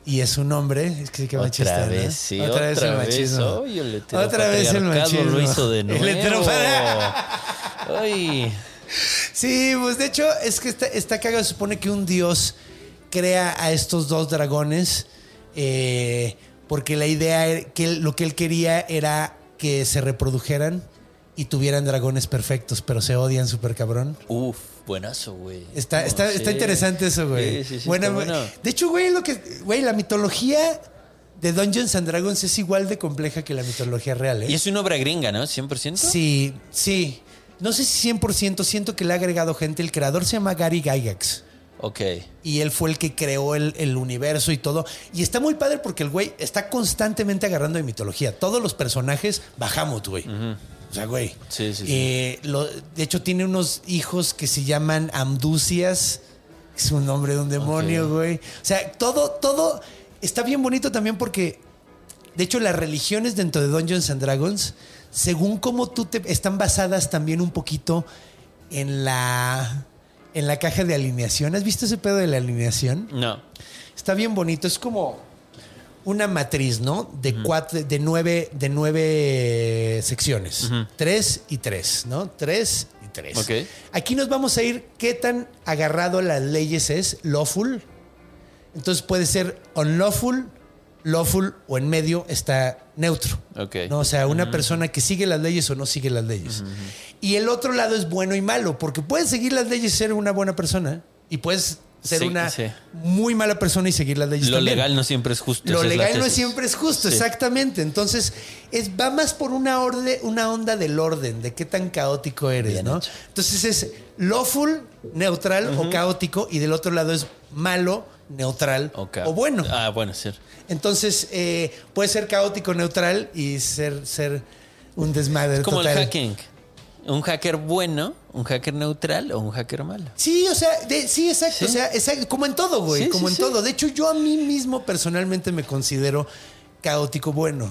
Y es un hombre. Es que qué Otra machista, ¿no? vez, sí, Otra, otra, vez el vez. machismo. Oye, el Otra vez el machismo. lo hizo de El nuevo. heteropatriarcado. Ay, Sí, pues de hecho es que está, está cagado. Se supone que un dios crea a estos dos dragones eh, porque la idea era que él- lo que él quería era que se reprodujeran y tuvieran dragones perfectos, pero se odian súper cabrón. uf, buenazo, güey. Está, No, está, sí. está interesante eso, güey. Sí, sí, bueno. De hecho, güey, lo que, güey, la mitología de Dungeons and Dragons es igual de compleja que la mitología real, ¿eh? Y es una obra gringa, ¿no? ¿100%? Sí, sí. No sé si 100%, siento que le ha agregado gente. El creador se llama Gary Gygax. Ok. Y él fue el que creó el, el universo y todo. Y está muy padre porque el güey está constantemente agarrando de mitología. Todos los personajes, Bahamut, güey. O sea, güey. Sí, sí, sí. Eh, lo- de hecho, tiene unos hijos que se llaman Amducias. Es un nombre de un demonio, güey. O sea, todo, todo está bien bonito también porque, de hecho, las religiones dentro de Dungeons and Dragons, según cómo tú te están basadas también un poquito en la en la caja de alineación. ¿Has visto ese pedo de la alineación? No. Está bien bonito. Es como una matriz, ¿no? De cuatro, de nueve, de nueve secciones. Tres y tres, ¿no? Tres y tres. Aquí nos vamos a ir qué tan agarrado a las leyes es lawful. Entonces puede ser unlawful, lawful o en medio está neutro. Ok. ¿no? O sea, una persona que sigue las leyes o no sigue las leyes. Y el otro lado es bueno y malo, porque puedes seguir las leyes y ser una buena persona. Y puedes ser Sí, una sí. muy mala persona y seguir las leyes Lo también. legal no siempre es justo. Lo legal no siempre es justo, Sí. exactamente. Entonces, es, va más por una, orde, una onda del orden, de qué tan caótico eres, Bien ¿no? hecho. Entonces es lawful, neutral o caótico, y del otro lado es malo, neutral o bueno. Ah, bueno, sí. Entonces, eh, puede ser caótico, neutral y ser, ser un desmadre Es como total. el hacking. Un hacker bueno, un hacker neutral o un hacker malo. Sí, o sea, de- sí, exacto. Sí. O sea, exacto, como en todo, güey. Sí, como sí, en todo. De hecho, yo a mí mismo personalmente me considero caótico bueno.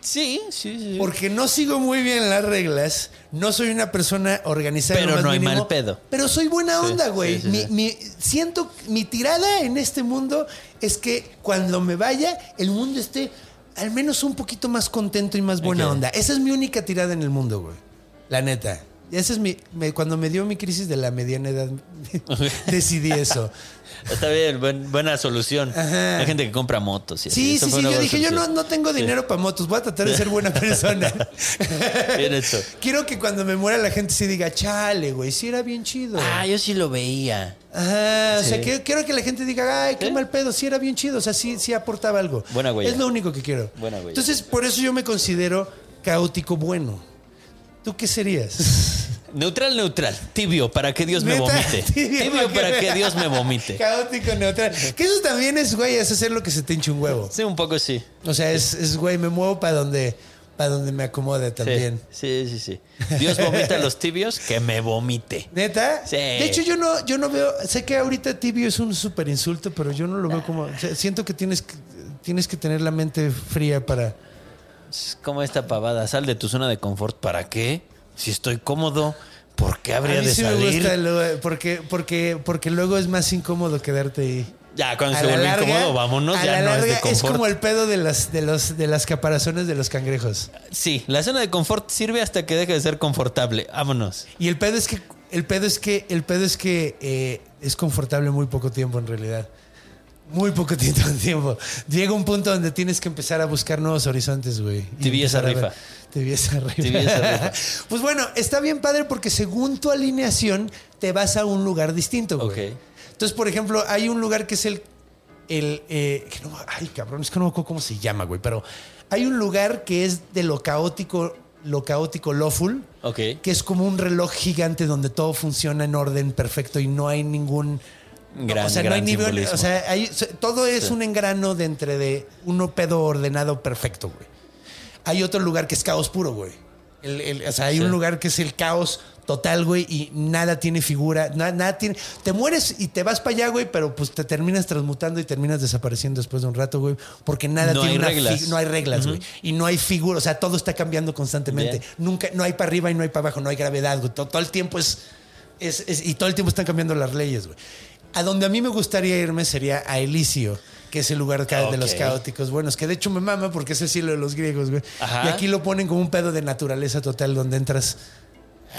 Sí, sí, sí. Porque no sigo muy bien las reglas. No soy una persona organizada. Pero más no hay mínimo, mal pedo. Pero soy buena onda, güey. sí, sí, Mi- sí. mi- siento, mi tirada en este mundo es que cuando me vaya, el mundo esté al menos un poquito más contento y más buena onda. Esa es mi única tirada en el mundo, güey. La neta. Esa es mi. me- cuando me dio mi crisis de la mediana edad, decidí eso. Está bien, buen- buena solución. Ajá. Hay gente que compra motos. Sí, sí, sí. una Yo dije, yo no, no tengo dinero para motos. Voy a tratar de ser buena persona. Bien hecho. Quiero que cuando me muera la gente sí diga, chale, güey, sí era bien chido. Ah, yo sí lo veía. Ajá, o sea, Sí. quiero, quiero que la gente diga, ay, qué ¿Sí? mal pedo, sí era bien chido, o sea, sí, sí aportaba algo. Buena huella. Es lo único que quiero. Buena huella. Entonces, por eso yo me considero caótico bueno. ¿Tú qué serías? Neutral, neutral. Tibio, para que Dios me vomite. Tibio, para que Dios me vomite. Caótico neutral. Que eso también es, güey, es hacer lo que se te hinche un huevo. Sí, un poco sí. O sea, es, es güey, me muevo para donde, para donde me acomode también. Sí, sí, sí. sí. Dios vomita a los tibios, que me vomite. ¿Neta? Sí. De hecho, yo no, yo no veo. Sé que ahorita tibio es un súper insulto, pero yo no lo veo como. o sea, siento que tienes, que tienes que tener la mente fría para. Es como esta pavada. Sal de tu zona de confort. ¿Para qué? Si estoy cómodo, ¿por qué habría a mí de sí me salir? gusta lo- porque, porque, porque luego es más incómodo quedarte ahí. Ya, cuando A se vuelve larga- incómodo, vámonos. a Ya la no es de confort. como el pedo de las, de los, de las caparazones de los cangrejos. Sí, la zona de confort sirve hasta que deje de ser confortable. Vámonos. Y el pedo es que, el pedo es que, el pedo es que eh, es confortable muy poco tiempo en realidad. Muy poco tiempo, tiempo. Llega un punto donde tienes que empezar a buscar nuevos horizontes, güey. Y Tibieza empezar a ver- rifa. Tibieza rifa. Rifa. Pues bueno, está bien padre porque según tu alineación te vas a un lugar distinto, güey. Ok. Entonces, por ejemplo, hay un lugar que es el. el eh, que no- ay, cabrón, es que no me acuerdo cómo se llama, güey. Pero hay un lugar que es de lo caótico, lo caótico lawful Ok. que es como un reloj gigante donde todo funciona en orden perfecto y no hay ningún Gran, o sea, no hay nivel, o sea, hay- todo es un engrano de entre de uno pedo ordenado perfecto, güey. Hay otro lugar que es caos puro, güey. El- el- o sea, hay Sí. un lugar que es el caos total, güey, y nada tiene figura, na- nada, tiene. Te mueres y te vas para allá, güey, pero pues te terminas transmutando y terminas desapareciendo después de un rato, güey, porque nada No tiene hay una reglas. no hay reglas, güey, y no hay figura, o sea, todo está cambiando constantemente. Bien. Nunca, no hay para arriba y no hay para abajo, no hay gravedad, güey. Todo, todo el tiempo es, es, es- y todo el tiempo están cambiando las leyes, güey. A donde a mí me gustaría irme sería a Elisio, que es el lugar de los caóticos buenos, que de hecho me mama porque es el cielo de los griegos, güey. Ajá. Y aquí lo ponen como un pedo de naturaleza total donde entras.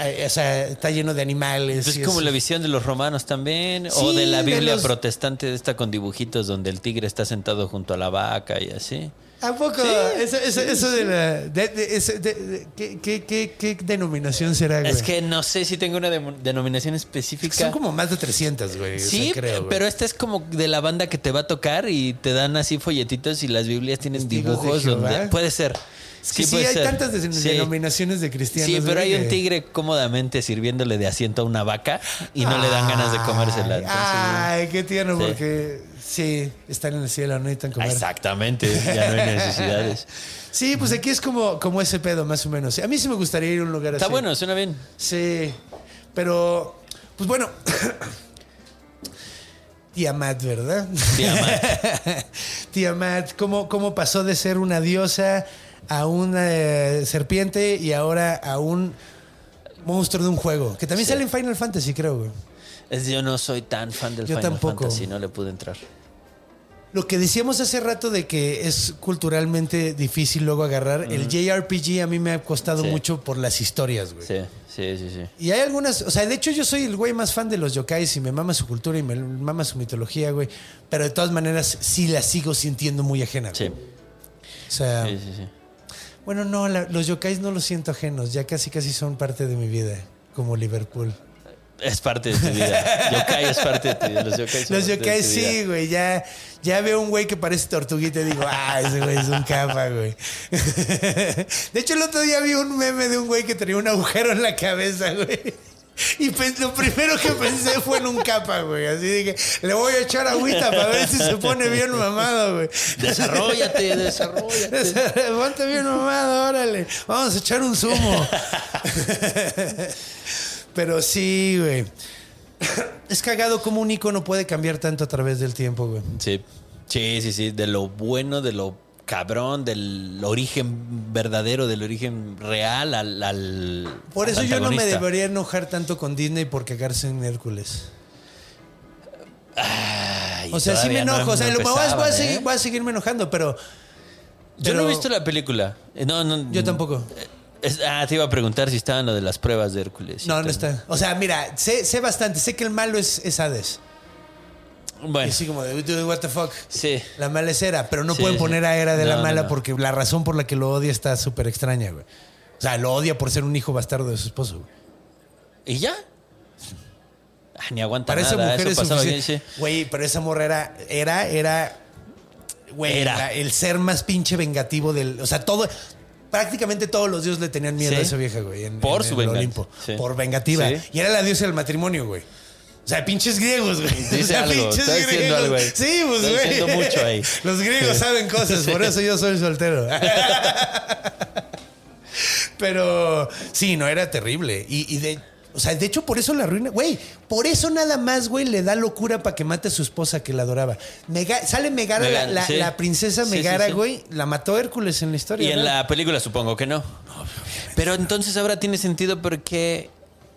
eh, o sea, está lleno de animales. Es y como es- la visión de los romanos también, o de la de Biblia los- protestante de esta con dibujitos donde el tigre está sentado junto a la vaca y así. ¿A poco? eso, eso- eso de la. de- de- de- de- ¿qué, qué, qué, qué denominación será, güey? Es que no sé si tengo una demo- denominación específica. Son como más de 300, güey. o sea, Sí, creo, güey. pero esta es como de la banda que te va a tocar y te dan así folletitos y las Biblias tienen Testigos de dibujos Jehová. donde puede ser. Es que sí, puede hay ser. tantas des- Sí. denominaciones de cristianos. Sí, pero güey, hay un que- tigre cómodamente sirviéndole de asiento a una vaca y no le dan ganas de comérsela. Ay, entonces- Ay, qué tierno, Sí. porque sí, están en el cielo, no necesitan comer. Exactamente, ya no hay necesidades. Sí, pues aquí es como, como ese pedo, más o menos. A mí sí me gustaría ir a un lugar Está así. bueno, suena bien. Sí, pero, pues bueno. Tiamat, ¿verdad? Tiamat. Tiamat, ¿cómo, ¿cómo pasó de ser una diosa a una eh, serpiente y ahora a un monstruo de un juego? Que también Sí. sale en Final Fantasy, creo, güey. Es, yo no soy tan fan del Yo Final tampoco. Fantasy, no le pude entrar. Lo que decíamos hace rato de que es culturalmente difícil luego agarrar, el JRPG a mí me ha costado Sí. mucho por las historias, güey. Sí, sí, sí, sí. Y hay algunas, o sea, de hecho yo soy el güey más fan de los yokais y me mama su cultura y me mama su mitología, güey. Pero de todas maneras sí la sigo sintiendo muy ajena. güey. Sí, O sea, sí, sí, sí. bueno, no, la- los yokais no los siento ajenos, ya casi casi son parte de mi vida, como Liverpool. Es parte de tu vida. Yokai es parte de tu vida. Los yokai Los vida. sí, güey, ya, ya veo un güey que parece tortuguita y digo, ah, ese güey es un capa, güey. De hecho, el otro día vi un meme de un güey que tenía un agujero en la cabeza, güey. Y pues, lo primero que pensé fue en un capa, güey. Así dije, le voy a echar agüita para ver si se pone bien mamado, güey. Desarrollate, desarrollate. Ponte bien mamado, órale. Vamos a echar un zumo. Pero sí, güey. Es cagado como un icono puede cambiar tanto a través del tiempo, güey. Sí, sí, sí, sí. De lo bueno, de lo cabrón, del origen verdadero, del origen real al. al Por al eso yo no me debería enojar tanto con Disney por cagarse en Hércules. Ay, O sea, sí me no- enojo. o sea, lo- voy, a, voy a empezaban, seguir, ¿eh? voy a seguirme enojando, pero. Yo no he visto la película. Eh, No, no, Yo tampoco. Es- ah, te iba a preguntar si estaban lo de las pruebas de Hércules. No, no está. O sea, mira, sé, sé bastante. Sé que el malo es, es Hades. Y Bueno, así como de, "Dude, what the fuck. sí. La mala es Hera, pero no Sí, pueden sí. poner a Hera de la No, mala no. porque la razón por la que lo odia está súper extraña, güey. O sea, lo odia por ser un hijo bastardo de su esposo, güey. ¿Y ya? Ah, ni aguanta Para esa nada. mujer es pasaba bien, suficiente. sí. Güey, pero esa morra era, era, era, güey, Era. la- el ser más pinche vengativo del, o sea, todo, prácticamente todos los dioses le tenían miedo Sí. a esa vieja, güey, en, Por en su. Olimpo, Sí. por vengativa. Sí. Y era la diosa del matrimonio, güey. O sea, pinches griegos, güey. Dice o sea, algo, pinches algo ahí. Sí, pues, Está güey. mucho ahí. Los griegos saben cosas, por eso yo soy soltero. Pero sí, no era terrible. Y, y de, o sea, de hecho, por eso la ruina, güey. Por eso nada más, güey, le da locura para que mate a su esposa que la adoraba. Mega- sale Megara, la, Megara, la- sí. la princesa sí, Megara, sí. güey. La mató Hércules en la historia. Y en ¿no? la película supongo que no. Pero entonces ahora tiene sentido porque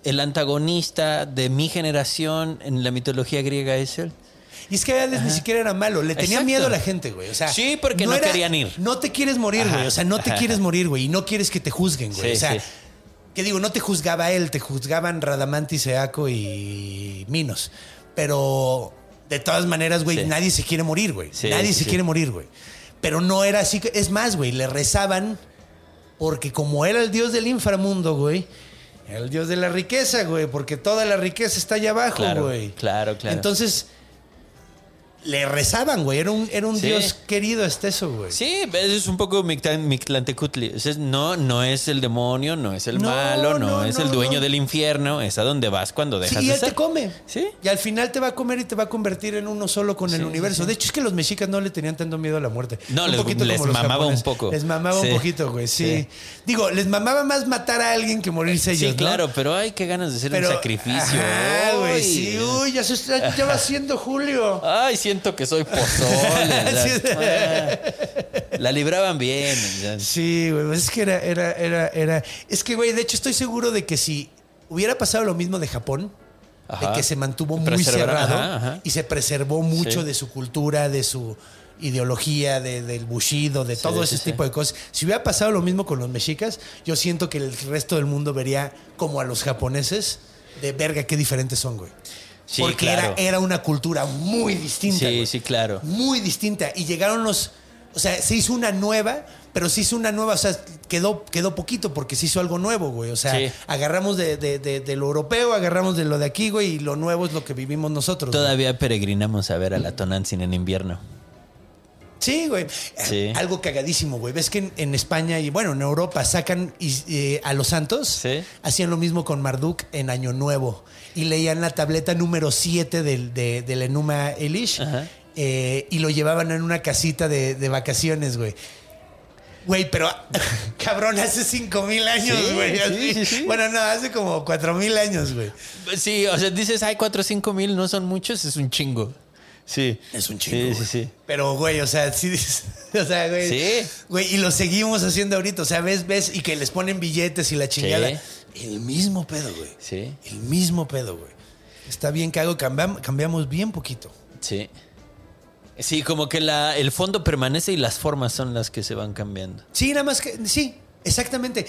el antagonista de mi generación en la mitología griega es él. Y es que Hades ni siquiera era malo, le tenía Exacto. miedo a la gente, güey. O sea, Sí, porque no querían ir. No te quieres morir, Ajá. güey. O sea, no te Ajá. quieres morir, güey. Y no quieres que te juzguen, güey. O sea. Que digo, no te juzgaba él, te juzgaban Radamantis, Eaco y Minos. Pero de todas maneras, güey, Sí. nadie se quiere morir, güey. Sí, nadie se quiere morir, güey. Pero no era así. Es más, güey, le rezaban porque como era el dios del inframundo, güey. Era el dios de la riqueza, güey. Porque toda la riqueza está allá abajo, Claro, güey. claro, claro. Entonces, le rezaban, güey. Era un, era un Sí. dios querido este eso, güey. Sí, es un poco Mictlan- Mictlantecutli. No, no es el demonio, no es el No, malo, no, no, es no, el dueño del infierno. Es a donde vas cuando dejas Sí, y de él ser. te come. Sí. Y al final te va a comer y te va a convertir en uno solo con el universo. De hecho, es que los mexicas no le tenían tanto miedo a la muerte. No, Un les- poquito les como los mamaba un poco. Les mamaba un poquito, güey. Sí. Digo, les mamaba más matar a alguien que morirse ellos, Sí, ¿no? claro, pero hay que ganas de hacer Pero, un sacrificio. Ajá, güey. Sí, uy, ya se está, ya va haciendo Julio. Ay, siento que soy pozole. Sí. Ah, La libraban bien. Sí, güey, pues es que era, era, era, era. Es que, güey, de hecho estoy seguro de que si hubiera pasado lo mismo de Japón, Ajá. de que se mantuvo muy cerrado ajá, ajá. y se preservó mucho Sí. de su cultura, de su ideología, de- del bushido, de todo ese sí. tipo de cosas. Si hubiera pasado lo mismo con los mexicas, yo siento que el resto del mundo vería como a los japoneses de verga qué diferentes son, güey. Sí, Porque claro. era, era una cultura muy distinta. Sí, sí, claro. muy distinta. Y llegaron los. O sea, se hizo una nueva, pero se hizo una nueva. O sea, quedó, quedó poquito porque se hizo algo nuevo, güey. O sea, Sí. agarramos de, de- de- de lo europeo, agarramos de lo de aquí, güey, y lo nuevo es lo que vivimos nosotros. güey. Todavía peregrinamos a ver a la Tonantzin en invierno. Sí, güey. Sí. Algo cagadísimo, güey. Ves que en, en España y bueno, en Europa sacan eh, a los santos. Sí. Hacían lo mismo con Marduk en Año Nuevo. Y leían la tableta número 7 del, de, del Enuma Elish. Ajá. eh, y lo llevaban en una casita de, de vacaciones, güey. Güey, pero cabrón, hace 5 mil años, Sí, güey. sí, así. sí, sí. Bueno, no, hace como 4 mil años, güey. Sí, o sea, dices, hay 4 o 5 mil, no son muchos, es un chingo. Sí. Es un chingo. Sí, sí, sí. Pero, güey, o sea, sí. O sea, güey. Sí. Güey, y lo seguimos haciendo ahorita. O sea, ves, ves, y que les ponen billetes y la chingada. Sí. El mismo pedo, güey. Sí. El mismo pedo, güey. Está bien que hago, cambiam- cambiamos bien poquito. Sí. Sí, como que la, el fondo permanece y las formas son las que se van cambiando. Sí, nada más que. Sí, exactamente.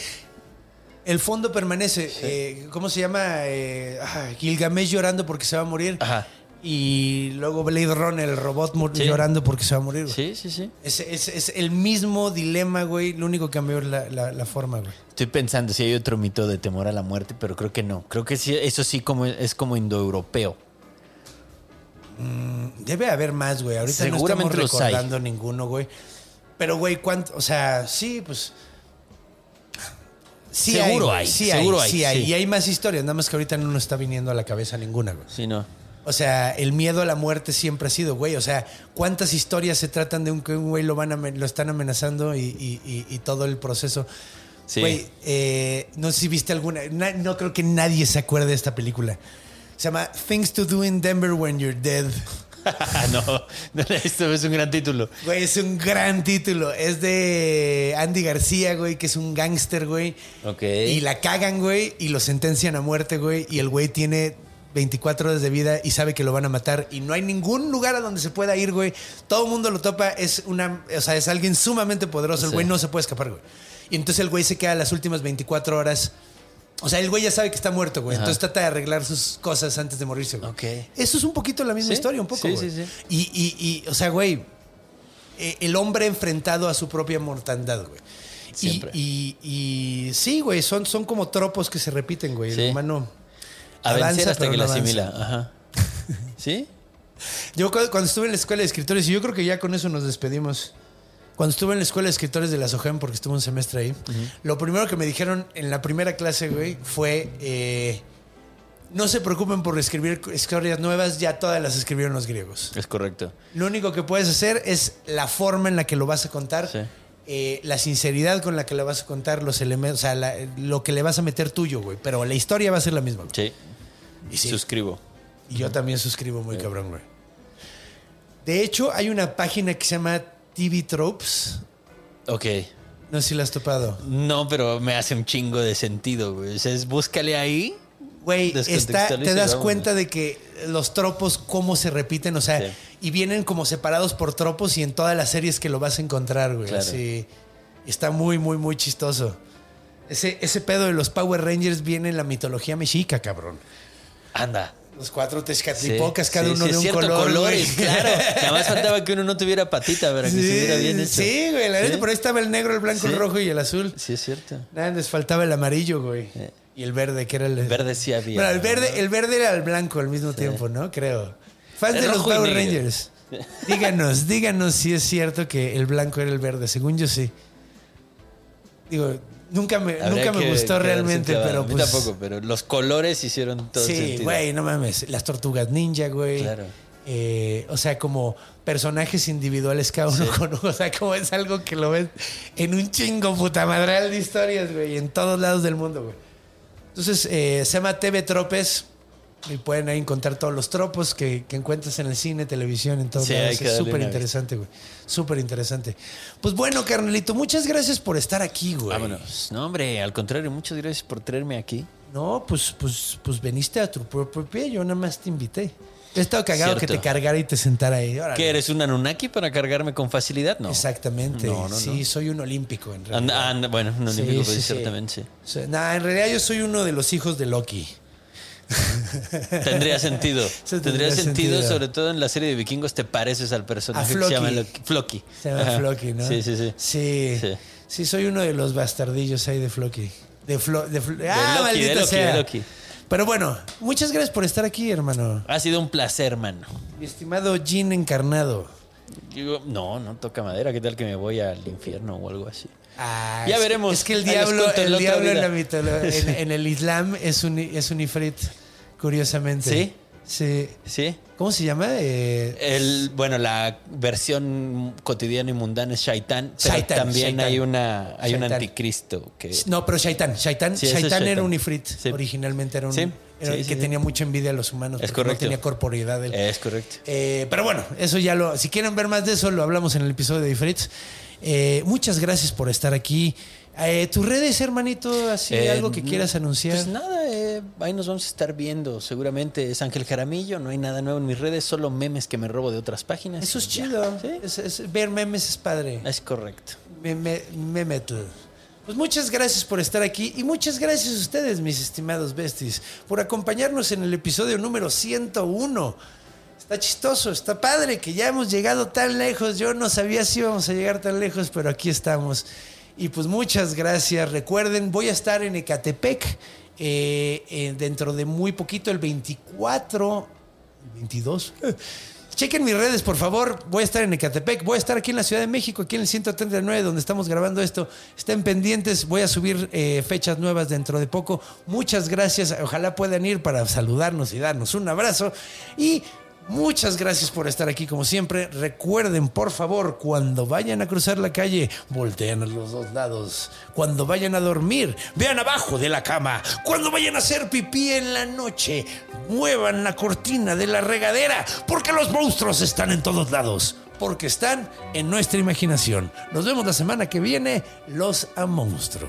El fondo permanece. Eh, ¿Cómo se llama? Eh, ah, Gilgamesh llorando porque se va a morir. Ajá. Y luego Blade Runner, el robot Sí. llorando porque se va a morir. güey. Sí, sí, sí. Es, es- es el mismo dilema, güey. Lo único que cambió es la, la- la forma, güey. Estoy pensando si hay otro mito de temor a la muerte, pero creo que no. Creo que sí, eso sí como, es como indoeuropeo. Debe haber más, güey. Ahorita Seguramente no los estamos hay. recordando ninguno, güey. Pero, güey, ¿cuánto? O sea, sí, pues. Sí Seguro hay, Sí seguro hay, hay, sí hay. sí. Y hay más historias, nada más que ahorita no nos está viniendo a la cabeza ninguna, güey. Sí, no. O sea, el miedo a la muerte siempre ha sido, güey. O sea, ¿cuántas historias se tratan de un que un güey lo, van a, lo están amenazando y, y- y- y todo el proceso? Sí. Güey, eh, no sé si viste alguna. na- no creo que nadie se acuerde de esta película. Se llama Things to Do in Denver When You're Dead. no, no, esto es un gran título. Güey, es un gran título. Es de Andy García, güey, que es un gángster, güey. Ok. Y la cagan, güey, y lo sentencian a muerte, güey. Y el güey tiene 24 horas de vida y sabe que lo van a matar. Y no hay ningún lugar a donde se pueda ir, güey. Todo el mundo lo topa. Es una, o sea, es alguien sumamente poderoso. El güey no se puede escapar, güey. Y entonces el güey se queda las últimas 24 horas. O sea, el güey ya sabe que está muerto, güey. Ajá. Entonces trata de arreglar sus cosas antes de morirse, güey. Ok. Eso es un poquito la misma Sí, historia, un poco, sí, güey. sí, sí. Y, y, y, o sea, güey, eh, el hombre enfrentado a su propia mortandad, güey. Y, Siempre. y, y sí, güey, son, son como tropos que se repiten, güey. Sí. El humano A vencer hasta que no la asimila. Ajá. ¿Sí? Yo cu- cuando estuve en la escuela de escritores, y yo creo que ya con eso nos despedimos. Cuando estuve en la escuela de escritores de la SOGEM, porque estuve un semestre ahí, lo primero que me dijeron en la primera clase, güey, fue: eh, no se preocupen por escribir historias nuevas, ya todas las escribieron los griegos. Es correcto. Lo único que puedes hacer es la forma en la que lo vas a contar, Sí. eh, la sinceridad con la que la vas a contar, los elementos, o sea, la- lo que le vas a meter tuyo, güey. Pero la historia va a ser la misma. güey. Sí. Y sí. Suscribo. Y yo también suscribo muy cabrón, güey. De hecho, hay una página que se llama TV Tropes. Ok. No sé si la has topado. No, pero me hace un chingo de sentido, güey. O sea, es búscale ahí. Güey, está, te das cuenta de que los tropos, cómo se repiten, o sea, Sí. y vienen como separados por tropos y en todas las series que lo vas a encontrar, güey. Claro. Así, está muy, muy, muy chistoso. Ese, ese pedo de los Power Rangers viene en la mitología mexica, cabrón. Anda. Los cuatro Sí, tezcatlipocas, cada sí, uno sí, de un cierto, color. colores, güey. claro. Nada más faltaba que uno no tuviera patita para que Sí, se viera bien hecho. sí, güey, la neta, por ahí estaba el negro, el blanco, el rojo y el azul. Sí, es cierto. Nada, les faltaba el amarillo, güey. Y el verde, que era el... Verde sí había. Bueno, el verde, ¿no? el verde era el blanco al mismo tiempo, ¿no? Creo. Fans El de los Power. Rangers. Díganos, díganos si es cierto que el blanco era el verde. Según yo sí. Digo, nunca me, Habría nunca me gustó realmente, pero pues. tampoco, pero los colores hicieron todo Sí, güey, no mames. Las tortugas ninja, güey. Claro. Eh, o sea, como personajes individuales cada uno con uno. O sea, como es algo que lo ves en un chingo puta madral de historias, güey, en todos lados del mundo, güey. Entonces, eh, se llama TV Tropes. Y pueden ahí encontrar todos los tropos que, que encuentras en el cine, televisión, en todos Sí, lados. Es súper interesante, güey. Súper interesante. Pues bueno, carnalito, muchas gracias por estar aquí, güey. Vámonos. No, hombre, al contrario, muchas gracias por traerme aquí. No, pues, pues, pues veniste a tu propio pie, yo nada más te invité. He estado cagado que te cargara y te sentara ahí. Órale. ¿Qué eres un Anunnaki para cargarme con facilidad? No. Exactamente. No, no, sí, no. soy un olímpico en realidad. Bueno, un Sí, olímpico sí, puede sí. ser también, sí. Sea, nah, en realidad yo soy uno de los hijos de Loki. Tendría sentido. Tendría, tendría sentido, sentido. sobre todo en la serie de vikingos, te pareces al personaje que se llama Loki- Floki. Se llama Ajá. Floki, ¿no? Sí, sí, sí. Sí. Sí. Sí, soy uno de los bastardillos ahí de Floki. De, Flo, de, Flo- ah, Loki, maldita de Loki, sea. de Loki. Pero bueno, muchas gracias por estar aquí, hermano. Ha sido un placer, mano. Mi estimado Jean encarnado. Digo, no, no toca madera. ¿Qué tal que me voy al infierno o algo así? Ah, Ya es- veremos. Es que el diablo, el otra diablo en, la mitolo- en, en el Islam es un, es un ifrit, curiosamente. ¿Sí? Sí. ¿Sí? ¿Cómo se llama? Eh, El, bueno, la versión cotidiana y mundana es Shaitan, pero Shaitan, también Shaitan. hay una hay un anticristo que no, pero Shaitan. Shaitan, Sí, era un ifrit. Sí. Originalmente era un. Sí, era- que tenía mucha envidia a los humanos. Es porque correcto. No tenía corporeidad. él. es correcto. Eh, pero bueno, eso ya lo. Si quieren ver más de eso, lo hablamos en el episodio de Ifrits. Eh, muchas gracias por estar aquí. Eh, Tus redes, hermanito, así, Eh, algo que quieras anunciar. Pues nada, eh, ahí nos vamos a estar viendo. Seguramente es Ángel Jaramillo, no hay nada nuevo en mis redes, solo memes que me robo de otras páginas. Eso es chido. Sí, Es- es- ver memes es padre. es correcto. Meme, memetle. Pues muchas gracias por estar aquí y muchas gracias a ustedes, mis estimados besties, por acompañarnos en el episodio número 101. Está chistoso, está padre que ya hemos llegado tan lejos. Yo no sabía si íbamos a llegar tan lejos, pero aquí estamos. Y pues muchas gracias. Recuerden, voy a estar en Ecatepec eh, eh, dentro de muy poquito, el 24, el 22. Chequen mis redes, por favor. Voy a estar en Ecatepec. Voy a estar aquí en la Ciudad de México, aquí en el 139, donde estamos grabando esto. Estén pendientes. Voy a subir eh, fechas nuevas dentro de poco. Muchas gracias. Ojalá puedan ir para saludarnos y darnos un abrazo. Y muchas gracias por estar aquí, como siempre. Recuerden, por favor, cuando vayan a cruzar la calle, volteen a los dos lados. Cuando vayan a dormir, vean abajo de la cama. Cuando vayan a hacer pipí en la noche, muevan la cortina de la regadera, porque los monstruos están en todos lados. Porque están en nuestra imaginación. Nos vemos la semana que viene. Los a monstruo.